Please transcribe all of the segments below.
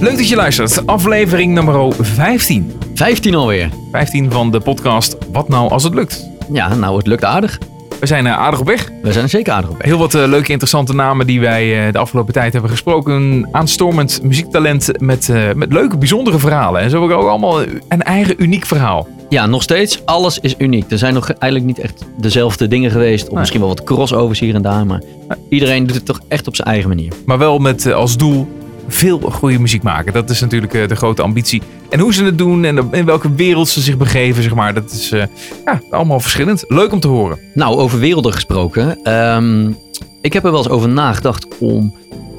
Leuk dat je luistert. Aflevering nummer 15. 15 alweer. 15 van de podcast Wat nou als het lukt. Ja, nou, het lukt aardig. We zijn uh, aardig op weg. We zijn er zeker aardig op weg. Heel wat uh, leuke, interessante namen die wij uh, de afgelopen tijd hebben gesproken. Aanstormend muziektalent met, met leuke, bijzondere verhalen. En zo hebben we ook allemaal een eigen uniek verhaal. Ja, nog steeds. Alles is uniek. Er zijn nog eigenlijk niet echt dezelfde dingen geweest. Of Nee. misschien wel wat crossovers hier en daar. Maar iedereen doet het toch echt op zijn eigen manier. Maar wel met eh, als doel veel goede muziek maken. Dat is natuurlijk eh, de grote ambitie. En hoe ze het doen en in welke wereld ze zich begeven, zeg maar. Dat is eh, ja, allemaal verschillend. Leuk om te horen. Nou, over werelden gesproken. ehm, ik heb er wel eens over nagedacht om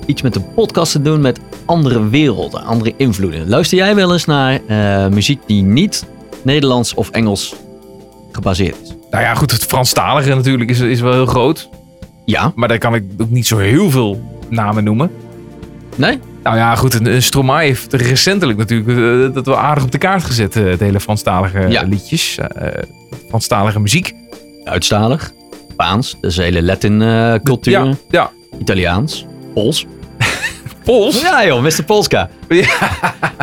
iets met een podcast te doen met andere werelden, andere invloeden. Luister jij wel eens naar eh, muziek die niet Nederlands of Engels gebaseerd is? Nou ja, goed, het Franstalige natuurlijk is, is wel heel groot. Ja. Maar daar kan ik ook niet zo heel veel namen noemen. Nee? Nou ja, goed, een- Stromae heeft recentelijk natuurlijk eh, dat wel aardig op de kaart gezet. eh, Het hele Franstalige Ja. liedjes, eh, Franstalige muziek. Duitsstalig, Spaans, dus hele Latin eh, cultuur, Ja, ja. Italiaans, Pools. Pools. Ja joh, Mr. Polska. Ja.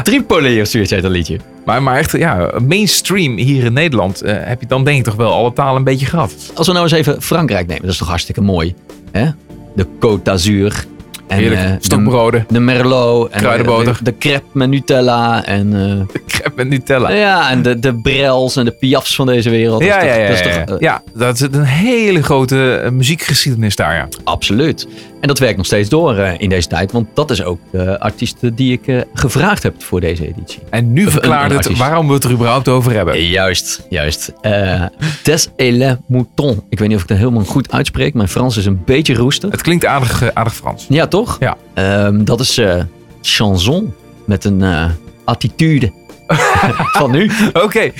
Tripoli of zoiets heet dat liedje. Maar, maar echt, ja, mainstream hier in Nederland heb je dan denk ik toch wel alle talen een beetje gehad. Als we nou eens even Frankrijk nemen, dat is toch hartstikke mooi. Hè? De Côte d'Azur. En, Heerlijk, eh, stokbroden, de, de Merlot. En Kruidenboter. De, de crêpe met Nutella. En, eh, crepe met Nutella. ja, en de, de brels en de piafs van deze wereld. Ja, dat is ja, toch- ja, dat is toch, eh, Ja, dat is een hele grote muziekgeschiedenis daar, ja. Absoluut. En dat werkt nog steeds door eh, in deze tijd. Want dat is ook de artiesten die ik eh, gevraagd heb voor deze editie. En nu verklaart het artiest. waarom we het er überhaupt over hebben. Juist, juist. Eh Des et les moutons. Ik weet niet of ik dat helemaal goed uitspreek. Mijn Frans is een beetje roestig. Het klinkt aardig, eh, aardig Frans. Ja, toch? Ja. Ehm, dat is eh, chanson met een eh, attitude van nu. Oké,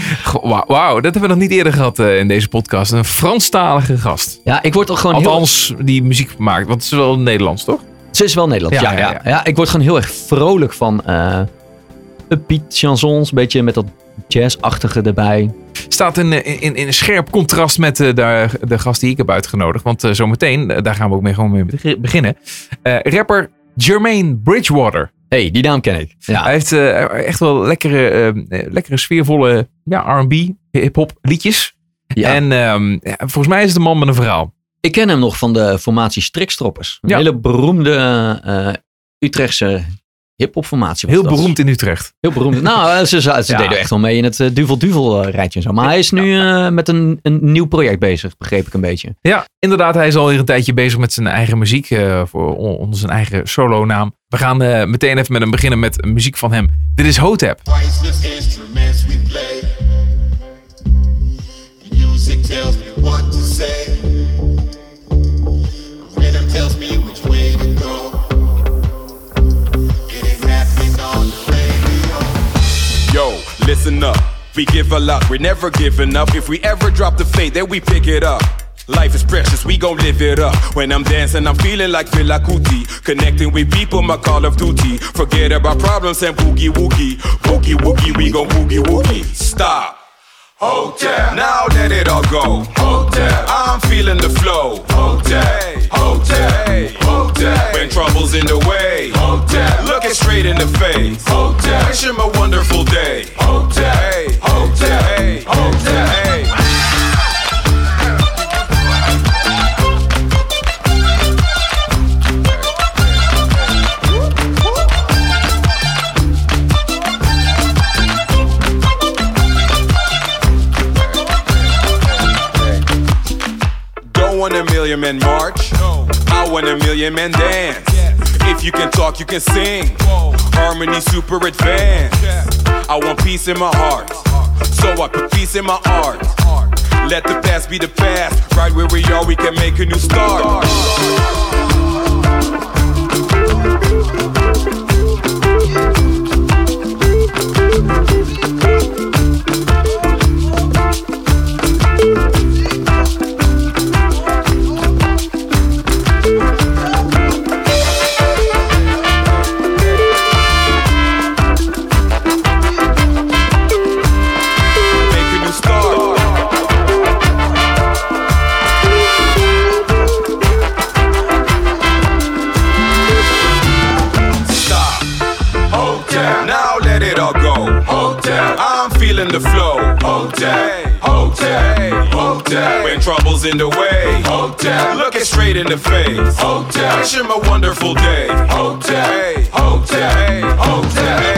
wauw, dat hebben we nog niet eerder gehad eh, in deze podcast. Een Franstalige gast. Ja, ik word toch gewoon heel... Althans, die muziek maakt. Want het is wel Nederlands, toch? Ze is wel Nederlands, Ja, ja. ja, Ja, ja. ja. ik word gewoon heel erg vrolijk van eh upbeat chansons. Een beetje met dat jazzachtige erbij. Staat in, eh, in, in een scherp contrast met de, de gast die ik heb uitgenodigd. Want zometeen, daar gaan we ook mee, gewoon mee beg- beginnen. Rapper Jermaine Bridgewater. Hey, die naam ken ik. Ja, Hij heeft eh, echt wel lekkere, eh, eh, lekkere sfeervolle ja, R&B, hip-hop liedjes. ja. En ehm, ja, volgens mij is het een man met een verhaal. Ik ken hem nog van de formatie Strikstroppers. Een Ja. hele beroemde eh, Utrechtse hip-hop formatie. was Heel dat. beroemd in Utrecht. Heel beroemd. nou, eh, ze, ze, ze Ja. deden echt wel mee in het eh, Duvel-Duvel eh, rijtje en zo. Maar hij is nu eh, met een, een nieuw project bezig, begreep ik een beetje. Ja, inderdaad. Hij is al hier een tijdje bezig met zijn eigen muziek. eh, voor, on- onder zijn eigen solo-naam. We gaan eh, meteen even met hem beginnen met muziek van hem. Dit is Hotep. Listen up. We give a lot, we're never giving up. If we ever drop the fate, then we pick it up. Life is precious, we gon' live it up. When I'm dancing, I'm feeling like Fela Kuti. Connecting with people, my Call of Duty. Forget about problems and boogie woogie. Boogie woogie, we gon' boogie woogie. Stop. Hotel. Now let it all go. Hotel. I'm feeling the flow. Hotel. Hotel. Hotel. When trouble's in the way. Hotel. Looking straight in the face. Hotel. Wish him a wonderful day. Hotel. Hotel. Hotel. Don't want a million men march. Want a million men dance. If you can talk, you can sing. Harmony super advanced. I want peace in my heart. So I put peace in my art. Let the past be the past. Right where we are, we can make a new start. Hotel. When trouble's in the way. Hotel. Look straight in the face. Hotel. Wishing my wonderful day. Hotel. Hotel. Hotel. Hotel.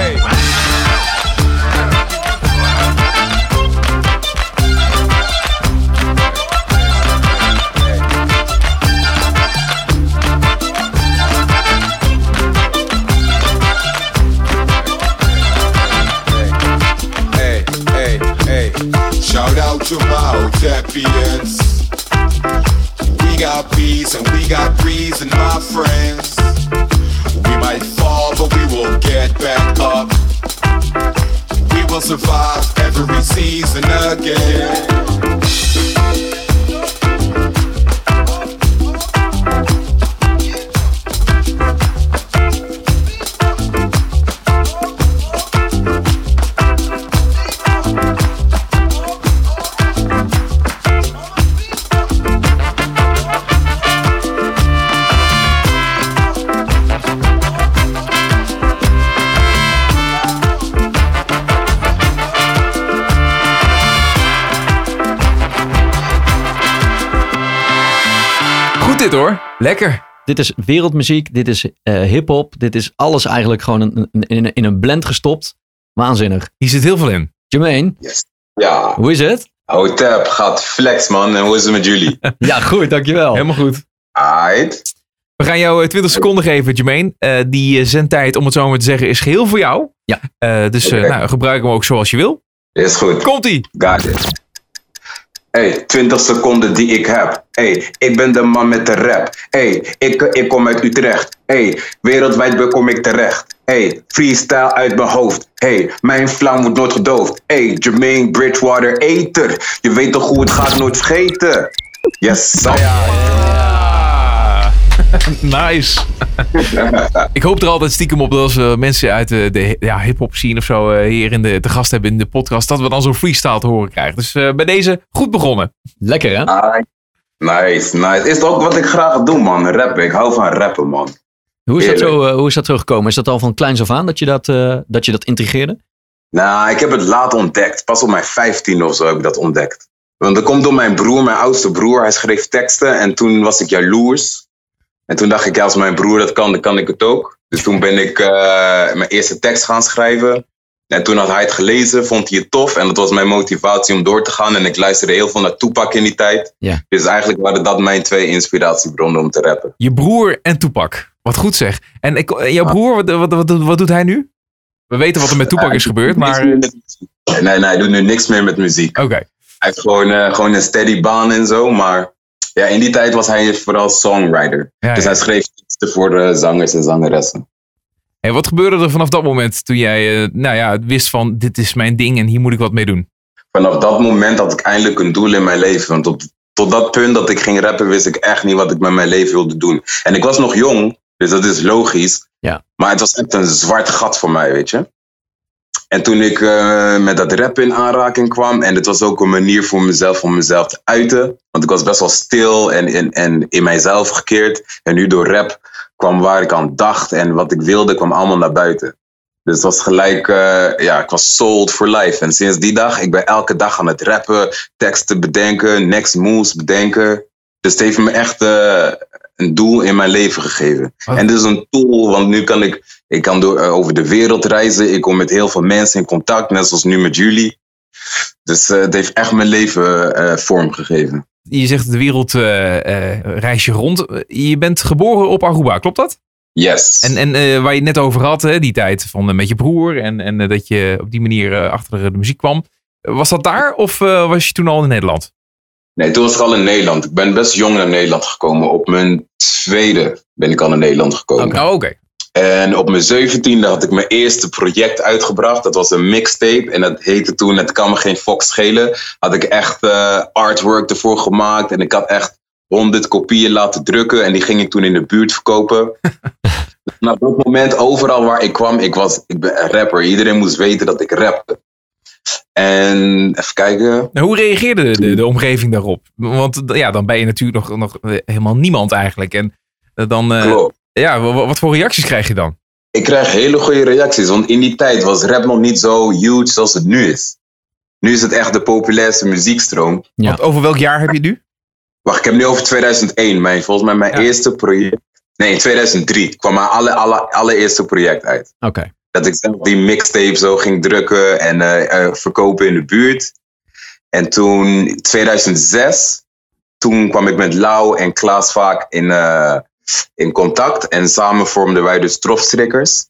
Lekker. Dit is wereldmuziek, dit is eh hip-hop, dit is alles eigenlijk gewoon een, een- in, een- in een blend gestopt. Waanzinnig. Hier zit heel veel in. Jermaine, Ja, hoe is het? Hotep gaat flex, man. En hoe is het met jullie? Ja, goed, dankjewel. Helemaal goed. Aight. We gaan jou eh, 20 seconden geven, Jermaine. Eh, die eh, zendtijd, om het zo maar te zeggen, is geheel voor jou. Ja. Eh, dus eh, nou, gebruik hem ook zoals je wil. Is goed. Komt-ie. Got it. Hey, 20 seconden die ik heb. Hey, ik ben de man met de rap. Hey, ik, ik kom uit Utrecht. Hey, wereldwijd kom ik terecht. Hey, freestyle uit mijn hoofd. Hey, mijn vlam wordt nooit gedoofd. Hey, Jermaine Bridgewater Eter. Je weet toch hoe het gaat, nooit vergeten. Yes. Nice. ik hoop er altijd stiekem op dat als we mensen uit de, de ja, hip-hop scene of zo eh, hier in de, te gast hebben in de podcast, dat we dan zo'n freestyle te horen krijgen. Dus eh, bij deze goed begonnen. Lekker hè? Nice, nice. Is toch ook wat ik graag doe, man. Rappen. Ik hou van rappen, man. Hoe is, dat zo, eh, hoe is dat zo gekomen? Is dat al van kleins af aan dat je dat, eh, dat, je dat intrigeerde? Nou, ik heb het laat ontdekt. Pas op mijn 15 of zo heb ik dat ontdekt. Want dat komt door mijn broer, mijn oudste broer. Hij schreef teksten en toen was ik jaloers. En toen dacht ik, ja, als mijn broer dat kan, dan kan ik het ook. Dus toen ben ik eh, mijn eerste tekst gaan schrijven. En toen had hij het gelezen, vond hij het tof. En dat was mijn motivatie om door te gaan. En ik luisterde heel veel naar Tupac in die tijd. Ja. Dus eigenlijk waren dat mijn twee inspiratiebronnen om te rappen. Je broer en Toepak. Wat goed zeg. En ik, eh, jouw broer, wat, wat, wat, wat doet hij nu? We weten wat er met Toepak is gebeurd, maar... Nee, nee, hij doet nu niks meer met muziek. Oké. Hij heeft gewoon, eh, gewoon een steady baan en zo. Maar ja, in die tijd was hij vooral songwriter. Ja, dus ja. hij schreef teksten voor de zangers en zangeressen. En wat gebeurde er vanaf dat moment toen jij eh, nou ja, wist van dit is mijn ding en hier moet ik wat mee doen? Vanaf dat moment had ik eindelijk een doel in mijn leven. Want tot, tot dat punt dat ik ging rappen, wist ik echt niet wat ik met mijn leven wilde doen. En ik was nog jong, dus dat is logisch. Ja. Maar het was echt een zwart gat voor mij, weet je. En toen ik eh, met dat rap in aanraking kwam, en het was ook een manier voor mezelf om mezelf te uiten. Want ik was best wel stil en, en, en in mijzelf gekeerd. En nu door rap kwam waar ik aan dacht en wat ik wilde, kwam allemaal naar buiten. Dus het was gelijk, eh, ja, ik was sold for life. En sinds die dag, ik ben elke dag aan het rappen, teksten bedenken, next moves bedenken. Dus het heeft me echt eh, een doel in mijn leven gegeven. En dit is een tool, want nu kan ik, ik kan door, eh, over de wereld reizen. Ik kom met heel veel mensen in contact, net zoals nu met jullie. Dus eh, het heeft echt mijn leven eh, vorm gegeven. Je zegt de wereld eh, eh, reis je rond. Je bent geboren op Aruba, klopt dat? Yes. En, en eh, waar je het net over had, hè, die tijd van eh, met je broer en, en eh, dat je op die manier eh, achter de muziek kwam. Was dat daar of eh, was je toen al in Nederland? Nee, toen was ik al in Nederland. Ik ben best jong naar Nederland gekomen. Op mijn tweede ben ik al naar Nederland gekomen. Oh, oké. En op mijn zeventiende had ik mijn eerste project uitgebracht. Dat was een mixtape. En dat heette toen Het kan me geen fox schelen. Had ik echt eh, artwork ervoor gemaakt. En ik had echt honderd kopieën laten drukken. En die ging ik toen in de buurt verkopen. Na dat moment, overal waar ik kwam, ik, was, ik ben een rapper. Iedereen moest weten dat ik rapte. En even kijken. Nou, hoe reageerde de, de, de omgeving daarop? Want ja, dan ben je natuurlijk nog, nog eh, helemaal niemand eigenlijk. En eh, dan, eh, Klopt. ja, wa- wa- wat voor reacties krijg je dan? Ik krijg hele goede reacties. Want in die tijd was rap nog niet zo huge zoals het nu is. nu is het echt de populairste muziekstroom. Ja. Want over welk jaar heb je nu? Wacht, ik heb nu over 2001. Mijn, volgens mij mijn Ja. eerste project. Nee, in 2003 kwam mijn alle, alle, allereerste project uit. Oké. Dat ik zelf die mixtape zo ging drukken en eh, eh, verkopen in de buurt. En toen, 2006, toen kwam ik met Lau en Klaas vaak in, eh, in contact. En samen vormden wij dus Trofstrikkers.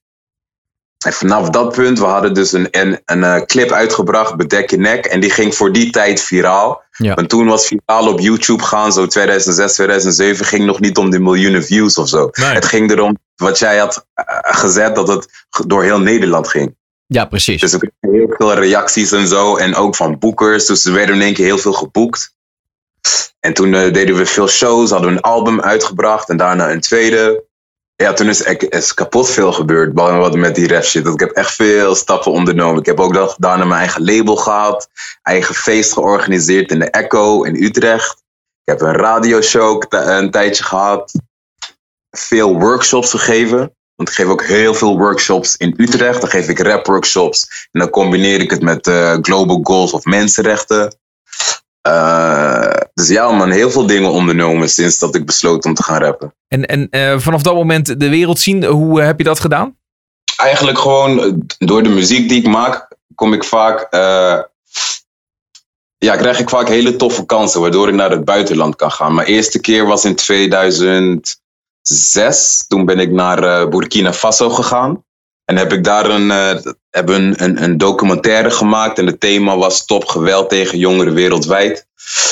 En vanaf dat punt, we hadden dus een, een, een eh, clip uitgebracht, Bedek je nek. En die ging voor die tijd viraal. Ja. Want toen was viraal op YouTube gaan, zo 2006, 2007, ging nog niet om de miljoenen views of zo. Nee. Het ging erom, wat jij had eh, gezet, dat het door heel Nederland ging. Ja, precies. Dus ik kreeg heel veel reacties en zo. En ook van boekers. Dus er werden in één keer heel veel geboekt. En toen eh, deden we veel shows. Hadden we een album uitgebracht. En daarna een tweede. Ja, toen is, is kapot veel gebeurd. Wat met die rap shit. Dus ik heb echt veel stappen ondernomen. Ik heb ook dan daarna mijn eigen label gehad. Eigen feest georganiseerd in de Echo in Utrecht. Ik heb een radioshow een tijdje gehad. Veel workshops gegeven. Want ik geef ook heel veel workshops in Utrecht. Dan geef ik rap workshops. En dan combineer ik het met eh, global goals of mensenrechten. Eh, dus ja, man, heel veel dingen ondernomen sinds dat ik besloot om te gaan rappen. En, en eh, vanaf dat moment de wereld zien, hoe eh, heb je dat gedaan? Eigenlijk gewoon door de muziek die ik maak, kom ik vaak. ja, krijg ik vaak hele toffe kansen, waardoor ik naar het buitenland kan gaan. Mijn eerste keer was in 2006. Toen ben ik naar Burkina Faso gegaan. En heb ik daar een, heb een, een, een documentaire gemaakt. En het thema was Stop geweld tegen jongeren wereldwijd.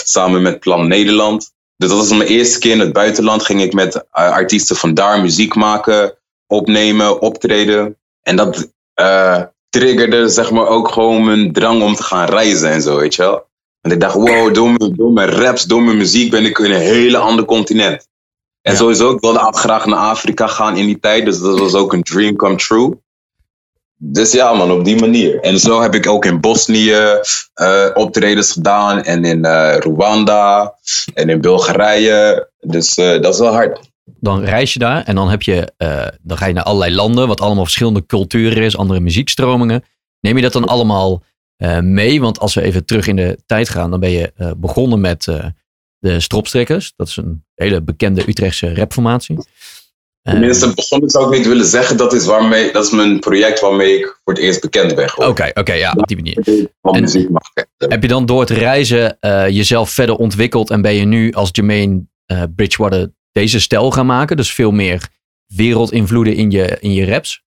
Samen met Plan Nederland. Dus dat was mijn eerste keer in het buitenland. Ging ik met eh, artiesten van daar muziek maken, opnemen, optreden. En dat eh, triggerde zeg maar ook gewoon mijn drang om te gaan reizen en zo, weet je wel. En ik dacht, wow, door mijn, door mijn raps, door mijn muziek ben ik in een hele ander continent. En Ja. sowieso, ik wilde graag naar Afrika gaan in die tijd. Dus dat was ook een dream come true. Dus ja, man, op die manier. En zo heb ik ook in Bosnië eh, optredens gedaan. En in eh, Rwanda. En in Bulgarije. Dus eh, dat is wel hard. Dan reis je daar en dan, heb je, dan ga je naar allerlei landen, wat allemaal verschillende culturen is, andere muziekstromingen. Neem je dat dan allemaal mee? Want als we even terug in de tijd gaan, dan ben je begonnen met de Stropstrikkers. Dat is een hele bekende Utrechtse rapformatie. Eh, Tenminste, begonnen zou ik niet willen zeggen. Dat is, waarmee, dat is mijn project waarmee ik voor het eerst bekend ben geworden. Oké, oké, ja, op die manier. En- muziek maken. Heb je dan door het reizen eh, jezelf verder ontwikkeld en ben je nu als Jermaine eh, Bridgewater deze stijl gaan maken? Dus veel meer wereldinvloeden in je, in je raps?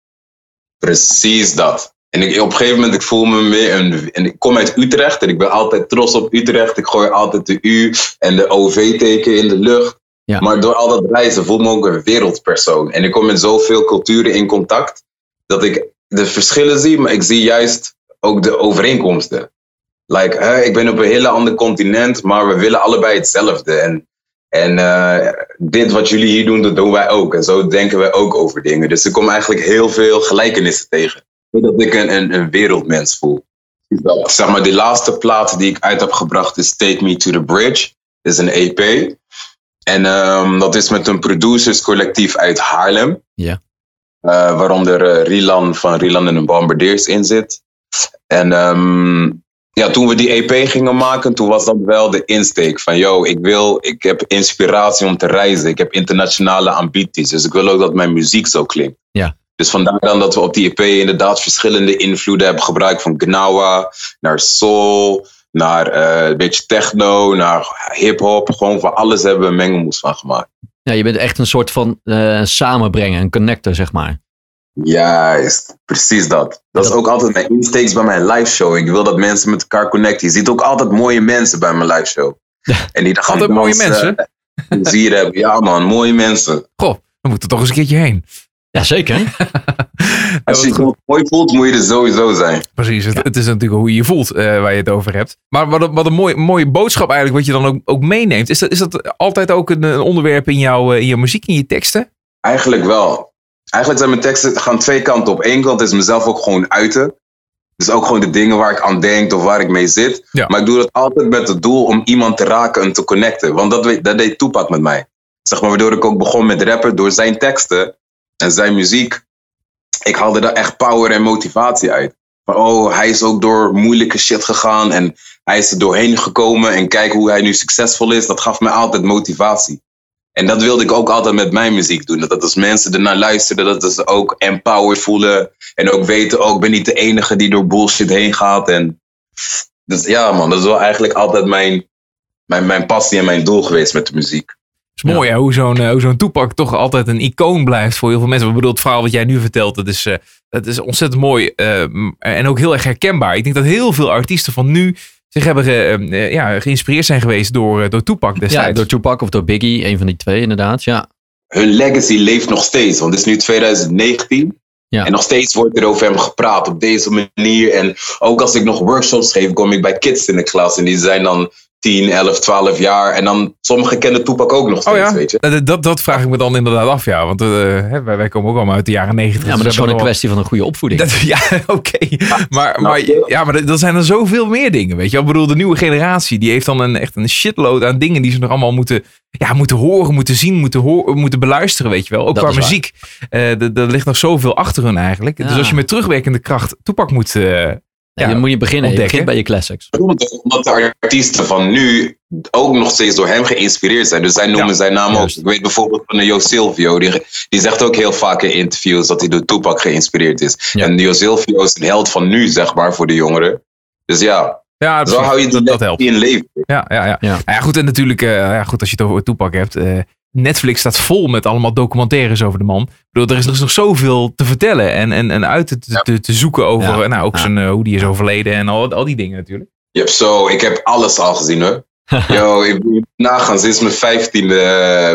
Precies dat. En ik, op een gegeven moment, ik voel me meer een... En ik kom uit Utrecht en ik ben altijd trots op Utrecht. Ik gooi altijd de U en de OV-teken in de lucht. Ja. Maar door al dat reizen voel ik me ook een wereldpersoon. En ik kom met zoveel culturen in contact, dat ik de verschillen zie, maar ik zie juist ook de overeenkomsten. Like, hè, ik ben op een hele ander continent, maar we willen allebei hetzelfde. En, en eh, dit wat jullie hier doen, dat doen wij ook. En zo denken wij ook over dingen. Dus ik kom eigenlijk heel veel gelijkenissen tegen. Dat ik een, een, een wereldmens voel. Zeg maar, die laatste plaat die ik uit heb gebracht is Take Me to the Bridge. Dat is een EP. En ehm, dat is met een producerscollectief uit Haarlem. Ja. Eh, waaronder eh, Rilan van Rilan en de Bombardiers in zit. En ehm, ja, toen we die EP gingen maken, toen was dat wel de insteek van, yo, ik wil, ik heb inspiratie om te reizen. Ik heb internationale ambities. Dus ik wil ook dat mijn muziek zo klinkt. Ja. Dus vandaar dan dat we op die EP inderdaad verschillende invloeden hebben gebruikt. Van Gnawa naar soul, naar eh, een beetje techno, naar hip-hop. Gewoon van alles hebben we een mengelmoes van gemaakt. Ja, je bent echt een soort van eh, samenbrengen, een connector, zeg maar. Juist, precies dat. Dat is ook altijd mijn insteeks bij mijn live show. Ik wil dat mensen met elkaar connecten. Je ziet ook altijd mooie mensen bij mijn live show. En die Altijd mooie mensen? Plezier hebben. Ja man, mooie mensen. Goh, we moeten toch eens een keertje heen. Ja, zeker. Als je het mooi voelt, moet je er sowieso zijn. Precies, het, het is natuurlijk hoe je je voelt eh, waar je het over hebt. Maar wat, een- wat een mooie, mooie boodschap eigenlijk, wat je dan ook, ook meeneemt. Is dat, is dat altijd ook een, een onderwerp in, jouw eh, in je muziek, in je teksten? Eigenlijk wel. Eigenlijk zijn mijn teksten gaan twee kanten op. Eén kant is mezelf ook gewoon uiten. Dus ook gewoon de dingen waar ik aan denk of waar ik mee zit. Ja. Maar ik doe dat altijd met het doel om iemand te raken en te connecten. Want dat, dat deed Tupac met mij. Zeg maar, waardoor ik ook begon met rappen. Door zijn teksten en zijn muziek. Ik haalde daar echt power en motivatie uit. van, oh, hij is ook door moeilijke shit gegaan en hij is er doorheen gekomen en kijk hoe hij nu succesvol is. Dat gaf mij altijd motivatie. En dat wilde ik ook altijd met mijn muziek doen. Dat als mensen ernaar luisteren, dat ze ook empowered voelen. En ook weten, oh, ik ben niet de enige die door bullshit heen gaat. En dus ja, man, dat is wel eigenlijk altijd mijn, mijn, mijn passie en mijn doel geweest met de muziek. Het is mooi hè, hoe zo'n hoe zo'n toepak toch altijd een icoon blijft voor heel veel mensen. Ik bedoel, het verhaal wat jij nu vertelt, dat is, uh, dat is ontzettend mooi uh, en ook heel erg herkenbaar. Ik denk dat heel veel artiesten van nu zich hebben ge, ja, geïnspireerd zijn geweest door, door Tupac destijds. Ja, door Tupac of door Biggie, een van die twee inderdaad, ja. Hun legacy leeft nog steeds, want het is nu 2019. Ja. En nog steeds wordt er over hem gepraat op deze manier. En ook als ik nog workshops geef, kom ik bij kids in de klas. En die zijn dan 10, 11, 12 jaar. En dan sommigen kennen Toepak ook nog steeds, oh ja? weet je. Dat, dat vraag ik me dan inderdaad af, ja. Want uh, wij, wij, komen ook allemaal uit de jaren 90. Ja, maar dat is gewoon een kwestie van een goede opvoeding. Dat, ja, oké. Okay. Ja, maar, maar, ja, maar er zijn er zoveel meer dingen, weet je. Ik bedoel, de nieuwe generatie, die heeft dan een, echt een shitload aan dingen die ze nog allemaal moeten, ja, moeten horen, moeten zien, moeten, horen, moeten beluisteren, weet je wel. Ook dat qua muziek. Uh, er ligt nog zoveel achter hun eigenlijk. Ja. Dus als je met terugwerkende kracht Toepak moet... Uh, ja, dan moet je beginnen. Je begint bij je classics. Omdat de artiesten van nu ook nog steeds door hem geïnspireerd zijn. Dus zij noemen ja, zijn naam juist. ook. Ik weet bijvoorbeeld van Jo Silvio. Die, die zegt ook heel vaak in interviews dat hij door Tupac geïnspireerd is. Ja. En Jo Silvio is een held van nu, zeg maar, voor de jongeren. Dus ja, ja, zo hou je dat, dat helpt. in leven. Ja, ja, ja. ja. ja goed, en natuurlijk, uh, ja, goed, als je het over Tupac hebt. Uh, Netflix staat vol met allemaal documentaires over de man. Ik bedoel, er is, er is nog zoveel te vertellen en, en, en uit te, te, te zoeken over ja. nou, ook zijn, uh, hoe die is overleden en al, al die dingen natuurlijk. Je hebt zo, ik heb alles al gezien hoor. Yo, ik moet nagaan, sinds mijn vijftiende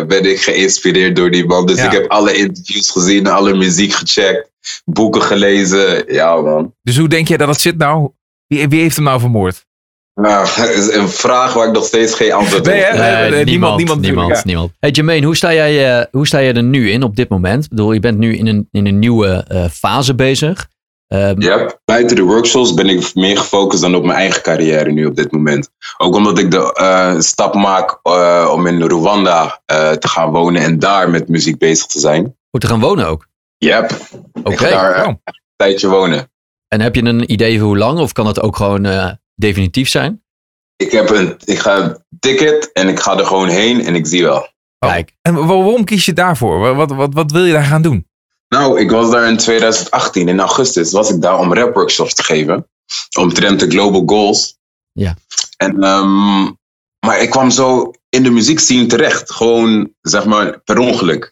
uh, ben ik geïnspireerd door die man. Dus ja. ik heb alle interviews gezien, alle muziek gecheckt, boeken gelezen. Ja man. Dus hoe denk je dat het zit nou? Wie, wie heeft hem nou vermoord? Nou, dat is een vraag waar ik nog steeds geen antwoord op heb. Nee, nee, niemand, niemand, niemand, ja. niemand. Hey Jermaine, hoe sta, jij, uh, hoe sta jij er nu in op dit moment? Ik bedoel, je bent nu in een, in een nieuwe uh, fase bezig. Um, ja, buiten de workshops ben ik meer gefocust dan op mijn eigen carrière nu op dit moment. Ook omdat ik de uh, stap maak om in Rwanda te gaan wonen en daar met muziek bezig te zijn. Hoe te gaan wonen ook? Yep. Oké. Ik ga daar een tijdje wonen. En heb je een idee voor hoe lang? Of kan het ook gewoon definitief zijn? Ik, heb een, ik ga een ticket en ik ga er gewoon heen en ik zie wel. Kijk. En waarom kies je daarvoor? Wat, wat, wat wil je daar gaan doen? Nou, ik was daar in 2018, in augustus, was ik daar om rap workshops te geven. Omtrent de Global Goals. Ja. En, um, maar ik kwam zo in de muziekscene terecht. Gewoon, zeg maar, per ongeluk.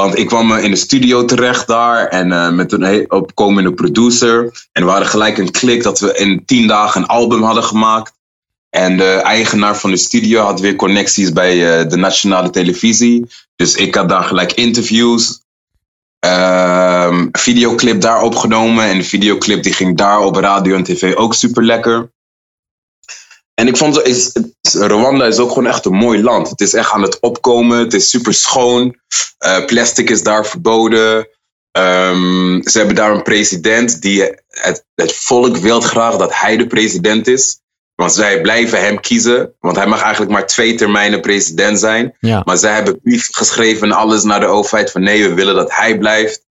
Want ik kwam in de studio terecht daar en uh, met een opkomende producer. En we hadden gelijk een klik dat we in tien dagen een album hadden gemaakt. En de eigenaar van de studio had weer connecties bij uh, de nationale televisie. Dus ik had daar gelijk interviews. Um, videoclip daar opgenomen. En de videoclip die ging daar op radio en tv ook super lekker. En ik vond, is, Rwanda is ook gewoon echt een mooi land. Het is echt aan het opkomen. Het is super schoon. Uh, plastic is daar verboden. Um, ze hebben daar een president die het, het volk wil graag dat hij de president is. Want zij blijven hem kiezen. Want hij mag eigenlijk maar twee termijnen president zijn. Ja. Maar zij hebben brief geschreven en alles naar de overheid van nee, we willen dat hij blijft.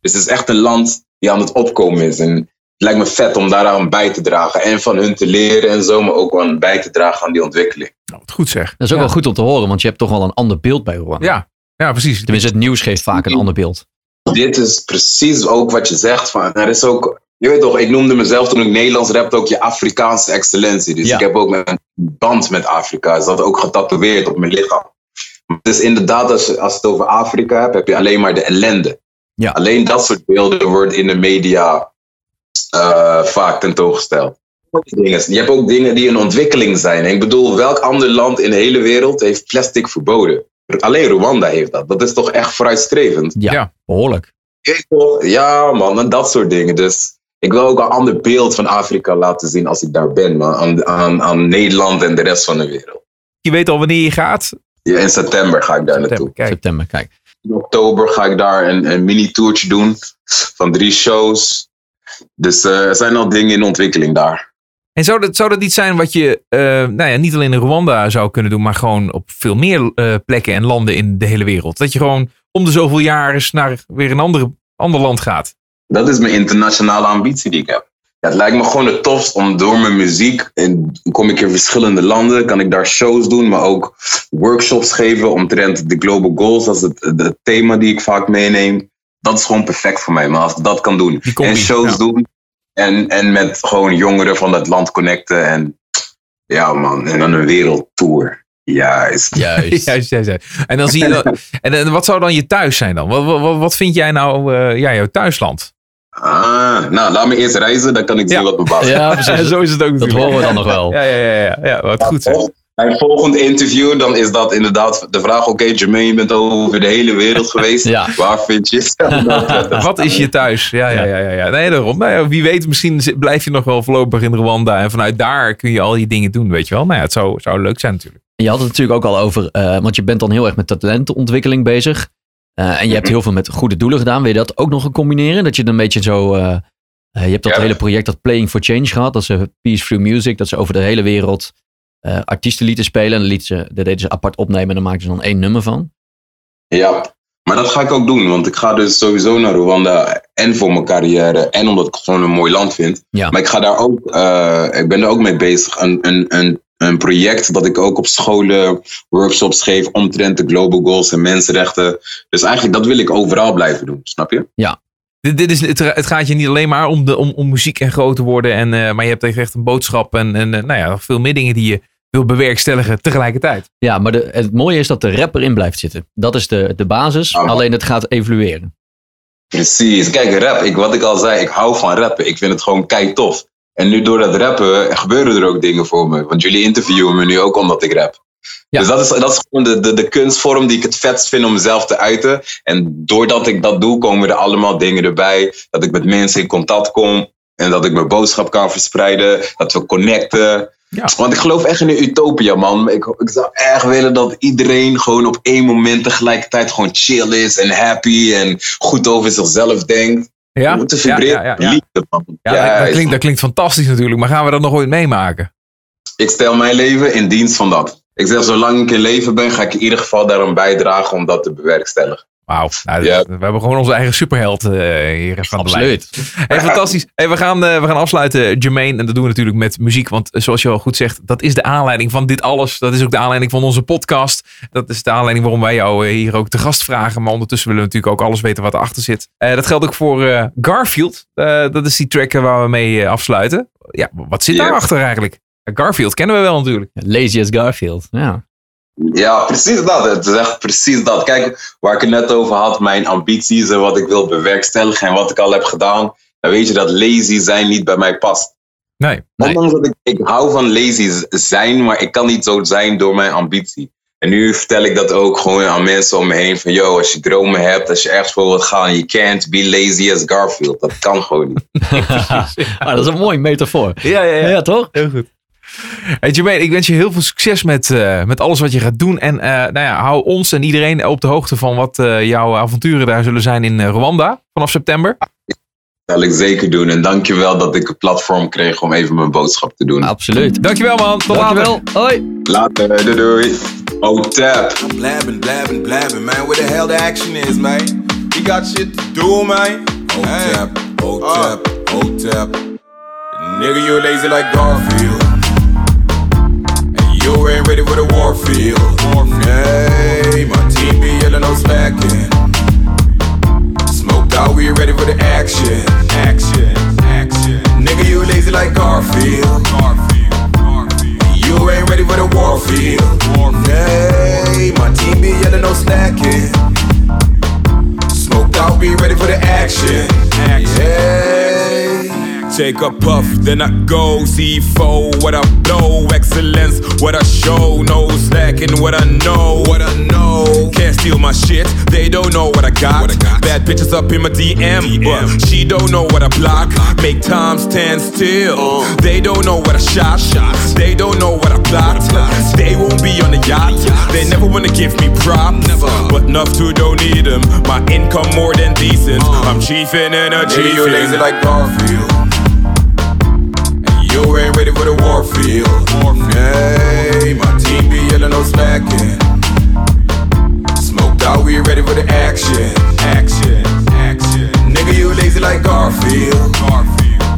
Dus het is echt een land die aan het opkomen is. En lijkt me vet om daaraan bij te dragen. En van hun te leren en zo, maar ook aan bij te dragen aan die ontwikkeling. Nou, wat goed zeg. Dat is ook ja. wel goed om te horen, want je hebt toch wel een ander beeld bij Rwanda. Ja, ja precies. Tenminste, het nieuws geeft vaak een ander beeld. Dit is precies ook wat je zegt. Van, er is ook je weet toch, ik noemde mezelf toen ik Nederlands rapte ook je Afrikaanse excellentie. Dus Ja. ik heb ook een band met Afrika. Is dat ook getatoeëerd op mijn lichaam. Dus inderdaad, als, als het over Afrika hebt, heb je alleen maar de ellende. Ja. Alleen dat soort beelden worden in de media eh, vaak tentoongesteld. Dingen. Je hebt ook dingen die in ontwikkeling zijn. En ik bedoel, welk ander land in de hele wereld heeft plastic verboden? Alleen Rwanda heeft dat. Dat is toch echt vooruitstrevend? Ja, Ja. behoorlijk. Ja, man, en dat soort dingen. Dus ik wil ook een ander beeld van Afrika laten zien als ik daar ben, man. Aan, aan, aan Nederland en de rest van de wereld. Je weet al wanneer je gaat. Ja, in september ga ik daar naartoe. Kijk. September, kijk. In oktober ga ik daar een, een mini-tourtje doen van drie shows. Dus eh, er zijn al dingen in ontwikkeling daar. En zou dat, zou dat iets zijn wat je eh, nou ja, niet alleen in Rwanda zou kunnen doen, maar gewoon op veel meer eh, plekken en landen in de hele wereld? Dat je gewoon om de zoveel jaar eens naar weer een andere, ander land gaat. Dat is mijn internationale ambitie die ik heb. Ja, het lijkt me gewoon het tofst om door mijn muziek, en kom ik in verschillende landen, kan ik daar shows doen, maar ook workshops geven omtrent de Global Goals, dat is het, het thema die ik vaak meeneem. Dat is gewoon perfect voor mij, maar als ik dat kan doen. Combi, en shows ja. doen en, en met gewoon jongeren van dat land connecten en ja man, en dan een wereldtour. Juist. Juist. Juist, juist, juist. En dan zie je dat, en, en wat zou dan je thuis zijn dan? Wat, wat, wat vind jij nou, eh, ja, jouw thuisland? Ah, nou, laat me eerst reizen, dan kan ik zien Ja. wat past. Ja, precies. Zo is het ook Dat horen we dan nog wel. Ja, ja, ja, ja, ja wat goed zeg. Mijn volgende interview, dan is dat inderdaad de vraag: oké, Jermaine, je bent over de hele wereld geweest. Ja. Waar vind je jezelf? Wat is je thuis? Ja, ja, ja, ja. ja. Nee, daarom. Nou ja, wie weet, misschien blijf je nog wel voorlopig in Rwanda. En vanuit daar kun je al je dingen doen, weet je wel. Nou ja, het zou, zou leuk zijn natuurlijk. Je had het natuurlijk ook al over, eh, want je bent dan heel erg met talentenontwikkeling bezig. Eh, en je hebt heel veel met goede doelen gedaan. Wil je dat ook nog gaan combineren? Dat je dan een beetje zo. eh, je hebt dat Ja. hele project, dat Playing for Change gehad. Dat ze Peace Through Music, dat ze over de hele wereld eh, artiesten lieten spelen. En lieten ze, dat deden ze apart opnemen en dan maakten ze dan één nummer van. Ja, maar dat ga ik ook doen, want ik ga dus sowieso naar Rwanda en voor mijn carrière en omdat ik het gewoon een mooi land vind. Ja. Maar ik ga daar ook, eh, ik ben er ook mee bezig, een, een, een, een project dat ik ook op scholen workshops geef omtrent de global goals en mensenrechten. Dus eigenlijk dat wil ik overal blijven doen, snap je? Dit, dit is, het, het gaat je niet alleen maar om, de, om, om muziek en groot te worden. En, eh, maar je hebt echt een boodschap en, en nou ja, nog veel meer dingen die je wil bewerkstelligen tegelijkertijd. Ja, maar de, het mooie is dat de rapper in blijft zitten. Dat is de, de basis, Ah. alleen het gaat evolueren. Precies. Kijk, rap, ik, wat ik al zei, ik hou van rappen. Ik vind het gewoon kei tof. En nu door dat rappen gebeuren er ook dingen voor me. Want jullie interviewen me nu ook omdat ik rap. Ja. Dus dat is, dat is gewoon de, de, de kunstvorm die ik het vetst vind om mezelf te uiten. En doordat ik dat doe, komen er allemaal dingen erbij. Dat ik met mensen in contact kom. En dat ik mijn boodschap kan verspreiden. Dat we connecten. Ja. Want ik geloof echt in een utopia, man. Ik, ik zou erg willen dat iedereen gewoon op één moment tegelijkertijd gewoon chill is en happy en goed over zichzelf denkt. Ja, We moeten vibreren. ja. Liefde, man. Ja, dat, klinkt, dat klinkt fantastisch natuurlijk. Maar gaan we dat nog ooit meemaken? Ik stel mijn leven in dienst van dat. Ik zeg, zolang ik in leven ben, ga ik in ieder geval daarom bijdragen om dat te bewerkstelligen. Wauw. Nou, Ja. We hebben gewoon onze eigen superheld eh, hier aan de lijn. Absoluut. Hey, fantastisch. Hey, we, gaan, eh, we gaan afsluiten, Jermaine. En dat doen we natuurlijk met muziek. Want eh, zoals je al goed zegt, dat is de aanleiding van dit alles. Dat is ook de aanleiding van onze podcast. Dat is de aanleiding waarom wij jou hier ook te gast vragen. Maar ondertussen willen we natuurlijk ook alles weten wat erachter zit. Dat geldt ook voor Garfield. Dat is die track waar we mee afsluiten. Ja, wat zit Ja. daarachter eigenlijk? Garfield kennen we wel natuurlijk. Lazy as Garfield. Ja. Ja, precies dat. Het is echt precies dat. Kijk, waar ik het net over had, mijn ambities en wat ik wil bewerkstelligen en wat ik al heb gedaan. Dan weet je dat lazy zijn niet bij mij past. Nee. Nee. Ondanks dat ik, ik hou van lazy zijn, maar ik kan niet zo zijn door mijn ambitie. En nu vertel ik dat ook gewoon aan mensen om me heen. Van, yo, als je dromen hebt, als je ergens voor wilt gaan, you can't be lazy as Garfield. Dat kan gewoon niet. Ah, dat is een mooie metafoor. Ja, ja, Ja, toch? Heel goed. Hey Jermaine, ik wens je heel veel succes met, eh, met alles wat je gaat doen. En eh, nou ja, hou ons en iedereen op de hoogte van wat eh, jouw avonturen daar zullen zijn in Rwanda vanaf september. Dat zal ik zeker doen. En dankjewel dat ik een platform kreeg om even mijn boodschap te doen. Absoluut. Dankjewel man, tot later. Dankjewel. Hoi. Later, doei doei. Oh, tap. Blabbing, blabbing, blabbing, man. Where the hell the action is, man? We got shit to do, man. Oh, tap, oh, tap, oh, tap. Nigga, you lazy like Garfield. You ain't ready for the war field. Hey, my team be yelling, no slacking. Smoked out, we ready for the action. Action, action. Nigga, you lazy like Garfield. Garfield, Garfield. You ain't ready for the war field. Hey, my team be yelling, no slacking. Smoked out, be ready for the action. Yeah. Take a puff, then I go. C4, what I blow. Excellence, what I show. No slacking, what I know. What I know. Can't steal my shit, they don't know what I got. What I got. Bad bitches up in my DM, but she don't know what I block. Make time stand still. Uh. They don't know what I shot. They don't know what I blocked. They won't be on the yacht. They never wanna give me props. But enough to don't need them. My income more than decent. Uh. I'm chiefing and a chief. You lazy like Garfield. You ain't ready for the war field. Hey, my team be yelling, no slacking. Smoked out, we ready for the action. Action, action. Nigga, you lazy like. Garfield, Garfield.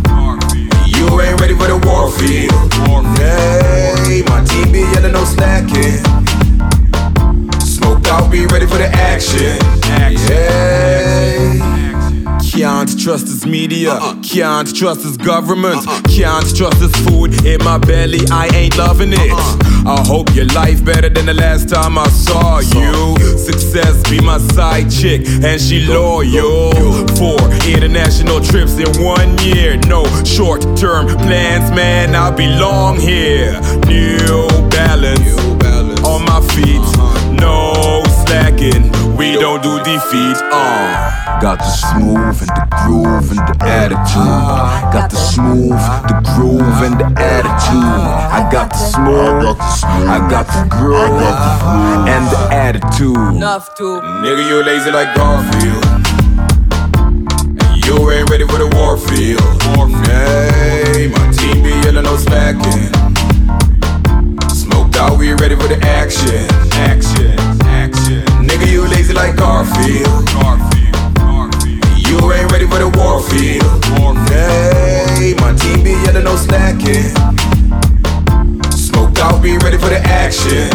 Trust his media, uh-uh. can't trust his government, uh-uh. can't trust his food in my belly. I ain't loving it. Uh-uh. I hope your life better than the last time I saw you. Success be my side chick, and she loyal. Four international trips in one year. No short term plans, man. I belong here. New balance on my feet. Uh-huh. No slacking. We don't do defeat. Uh. Got the smooth and the groove and the attitude. Got the smooth, the groove and the attitude. I got the smooth, I got the groove and the attitude. Nigga, you lazy like Garfield. And you ain't ready for the war field. Hey, my team be yelling, no slacking. Smoked out, we ready for the. Action, action. Lazy like Garfield. Garfield, Garfield. You ain't ready for the war field. Hey, my team be yelling, no slacking. Smoked out, be ready for the action.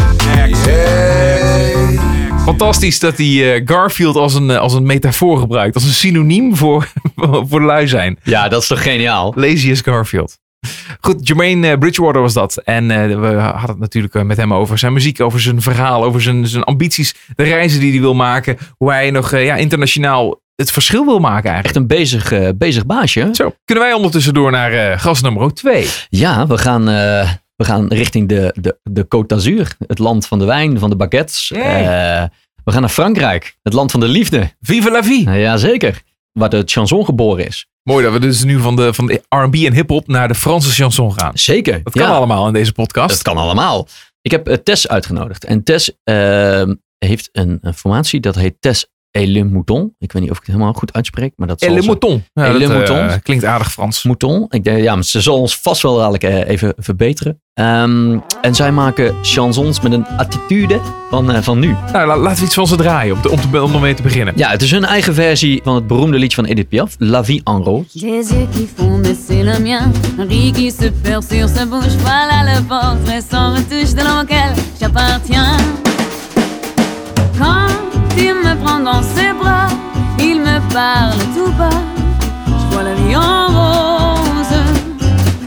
Action. Fantastisch dat hij eh, Garfield als een, eh, als een metafoor gebruikt. Als een synoniem voor, voor lui zijn. Ja, dat is toch geniaal? Lazy as Garfield. Goed, Jermaine eh, Bridgewater was dat. En eh, we hadden het natuurlijk eh, met hem over zijn muziek, over zijn verhaal, over zijn, zijn ambities, de reizen die hij wil maken. Hoe hij nog ja, internationaal het verschil wil maken eigenlijk. Echt een bezig, bezig baasje. Zo, kunnen wij ondertussen door naar gast nummer 2. Ja, we gaan, we gaan richting de, de, de Côte d'Azur. Het land van de wijn, van de baguettes. We gaan naar Frankrijk. Het land van de liefde. Vive la vie! Jazeker. Waar de chanson geboren is. Mooi dat we dus nu van de, van de R&B en hip-hop naar de Franse chanson gaan. Zeker. Dat kan ja, allemaal in deze podcast. Dat kan allemaal. Ik heb eh, Tess uitgenodigd. En Tess eh, heeft een, een formatie dat heet Tess et le Mouton. Ik weet niet of ik het helemaal goed uitspreek. Maar dat Et zal le ze- mouton. Ja, dat, eh, mouton. klinkt aardig Frans. Mouton. Ik denk, ja, maar ze zal ons vast wel dadelijk eh, even verbeteren. Ehm, en zij maken chansons met een attitude van, eh, van nu. Nou, la- laten we iets van ze draaien om, te, om, te, om ermee te beginnen. Ja, het is hun eigen versie van het beroemde liedje van Edith Piaf, La Vie en Rose. Les yeux qui font baisser le mien, un riz qui se perd sur sa bouche, voilà le portrait sans retouche de l'homme auquel j'appartiens. Quand il me prend dans ses bras, il me parle tout bas, je vois la vie en rose.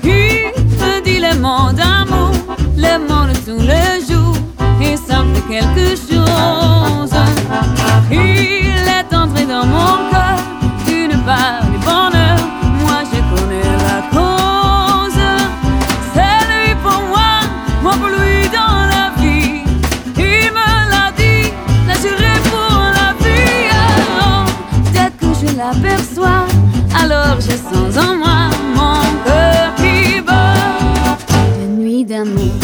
Il dit les mots d'amour, les mots de tous les jours, et ça fait quelque chose. Il est entré dans mon cœur une part du bonheur. L'aperçois, alors je sens en moi mon cœur qui bat. Une nuit d'amour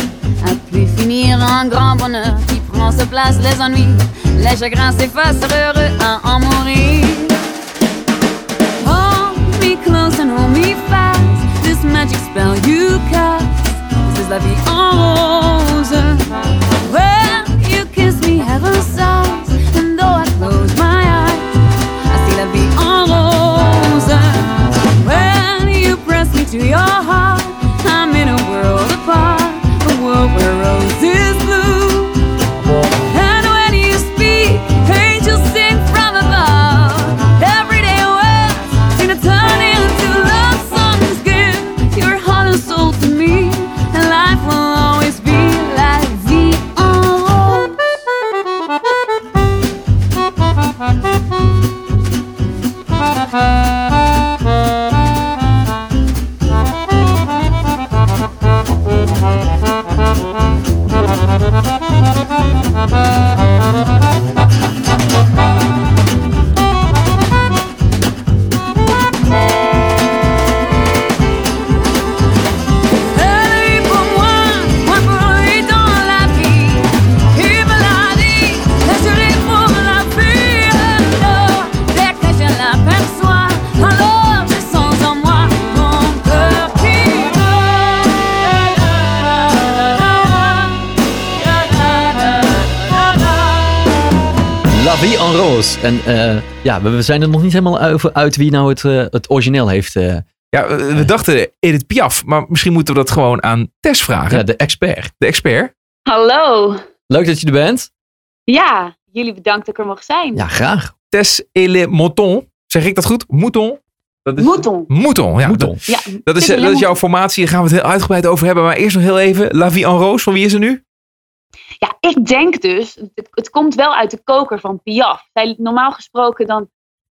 a pu finir en grand bonheur qui prend sa place les ennuis. Les chagrins s'effacent, heureux à en mourir. Hold me close and hold me fast. This magic spell you cast. This is la vie en rose. Ja, we, we zijn er nog niet helemaal over uit wie nou het, eh, het origineel heeft. eh, Ja, we dachten Edith Piaf, maar misschien moeten we dat gewoon aan Tess vragen. ja, de expert. De expert. Hallo. Leuk dat je er bent. Ja, jullie bedankt dat ik er mag zijn. Ja, graag. Tess et le mouton. Zeg ik dat goed? Mouton. Dat is, Mouton. Mouton, ja. Mouton. Ja, Dat is, dat is jouw formatie. Daar gaan we het heel uitgebreid over hebben. Maar eerst nog heel even. La Vie en Rose. Van wie is er nu? Ja, ik denk dus, het, het komt wel uit de koker van Piaf. Zij, normaal gesproken dan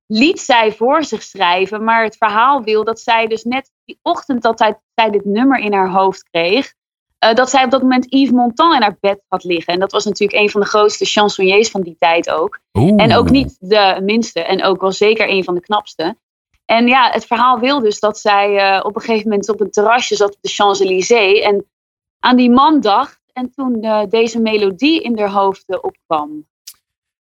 liet zij voor zich schrijven, maar het verhaal wil dat zij dus net die ochtend dat zij, zij dit nummer in haar hoofd kreeg, eh, dat zij op dat moment Yves Montand in haar bed had liggen. En dat was natuurlijk een van de grootste chansonniers van die tijd ook. Oeh. En ook niet de minste. En ook wel zeker een van de knapste. En ja, het verhaal wil dus dat zij eh, op een gegeven moment op een terrasje zat op de Champs-Élysées. En aan die man dacht. En toen eh, deze melodie in haar hoofd opkwam.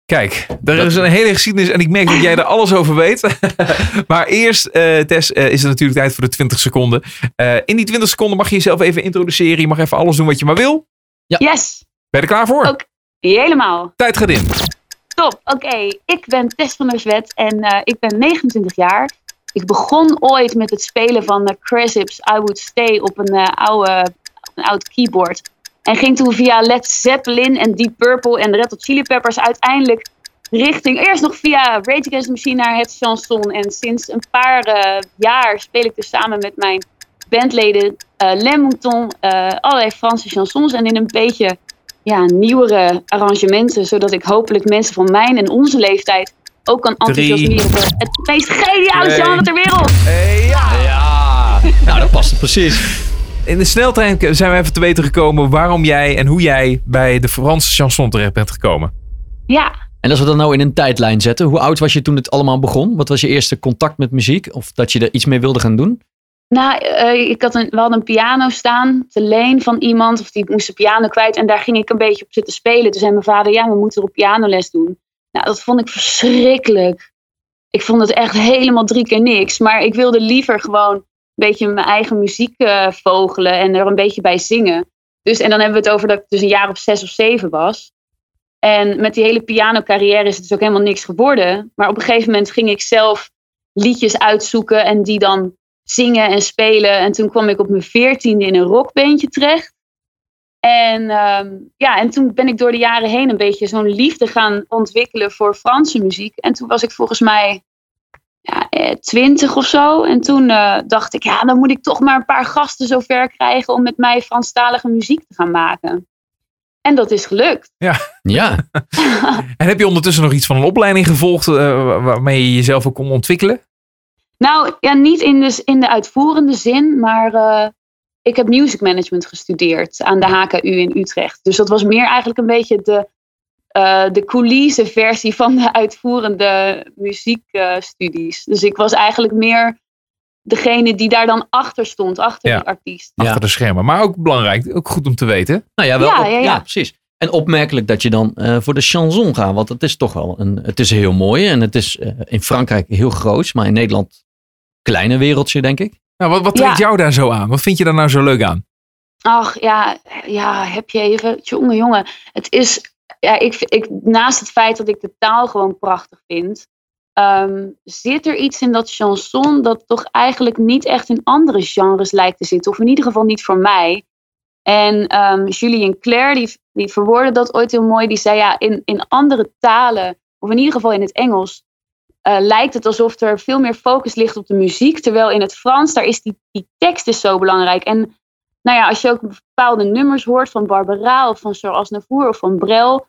Kijk, er is een hele geschiedenis en ik merk dat jij er alles over weet. maar eerst, eh, Tess, eh, is het natuurlijk tijd voor de 20 seconden. Eh, in die 20 seconden mag je jezelf even introduceren. Je mag even alles doen wat je maar wil. Yes, Ben je er klaar voor? Oké. helemaal. Tijd gaat in. Top. Oké, ik ben Tess van der Zwet en eh, ik ben 29 jaar. Ik begon ooit met het spelen van uh, Cressip's I Would Stay op een, eh, oude, op een oud keyboard. En ging toen via Led Zeppelin en Deep Purple en Red Hot Chili Peppers uiteindelijk richting, eerst nog via Rage Against the Machine naar het chanson. En sinds een paar eh, jaar speel ik dus samen met mijn bandleden eh Les Moutons eh, allerlei Franse chansons en in een beetje ja, nieuwere arrangementen, zodat ik hopelijk mensen van mijn en onze leeftijd ook kan enthousiasmeren voor het meest geniale genre ter wereld. Ja, nou dat past het precies. In de sneltrein zijn we even te weten gekomen waarom jij en hoe jij bij de Franse chanson terecht bent gekomen. Ja, En als we dat nou in een tijdlijn zetten, hoe oud was je toen het allemaal begon? Wat was je eerste contact met muziek? Of dat je er iets mee wilde gaan doen? Nou, eh, ik had een, we hadden een piano staan te leen van iemand, of die moest de piano kwijt. En daar ging ik een beetje op zitten spelen. Toen zei mijn vader, ja, we moeten op pianoles doen. Nou, dat vond ik verschrikkelijk. Ik vond het echt helemaal drie keer niks. Maar ik wilde liever gewoon beetje mijn eigen muziek eh, vogelen en er een beetje bij zingen. Dus, en dan hebben we het over dat ik dus een jaar of zes of zeven was. En met die hele pianocarrière is het dus ook helemaal niks geworden. Maar op een gegeven moment ging ik zelf liedjes uitzoeken en die dan zingen en spelen. En toen kwam ik op mijn veertiende in een rockbandje terecht. En, ehm, ja, en toen ben ik door de jaren heen een beetje zo'n liefde gaan ontwikkelen voor Franse muziek. En toen was ik volgens mij ja, eh, twintig of zo. En toen eh, dacht ik, ja, dan moet ik toch maar een paar gasten zover krijgen om met mij Franstalige muziek te gaan maken. En dat is gelukt. Ja, En heb je ondertussen nog iets van een opleiding gevolgd eh, wa- waarmee je jezelf ook kon ontwikkelen? Nou, ja, niet in de, in de uitvoerende zin, maar eh, ik heb music management gestudeerd aan de HKU in Utrecht. Dus dat was meer eigenlijk een beetje de, eh de coulisse versie van de uitvoerende muziekstudies. dus ik was eigenlijk meer degene die daar dan achter stond, achter Ja. die artiest. Ja. Achter de schermen. Maar ook belangrijk, ook goed om te weten. nou ja, wel. Ja, op- ja, ja. precies. En opmerkelijk dat je dan eh, voor de chanson gaat. Want het is toch wel een. Het is heel mooi. En het is eh, in Frankrijk heel groot. Maar in Nederland kleine wereldje, denk ik. Nou, wat, wat Ja. trekt jou daar zo aan? Wat vind je daar nou zo leuk aan? Ach ja, ja, heb je even. Jongen, jongen. Het is. Ja, ik, ik, naast het feit dat ik de taal gewoon prachtig vind. ehm, zit er iets in dat chanson dat toch eigenlijk niet echt in andere genres lijkt te zitten. Of in ieder geval niet voor mij. En ehm Julien Claire, die, die verwoordde dat ooit heel mooi. Die zei ja, in, in andere talen, of in ieder geval in het Engels, eh, lijkt het alsof er veel meer focus ligt op de muziek. Terwijl in het Frans, daar is die, die tekst is zo belangrijk. En nou ja, als je ook bepaalde nummers hoort van Barbara of van Charles Navour of van Brel.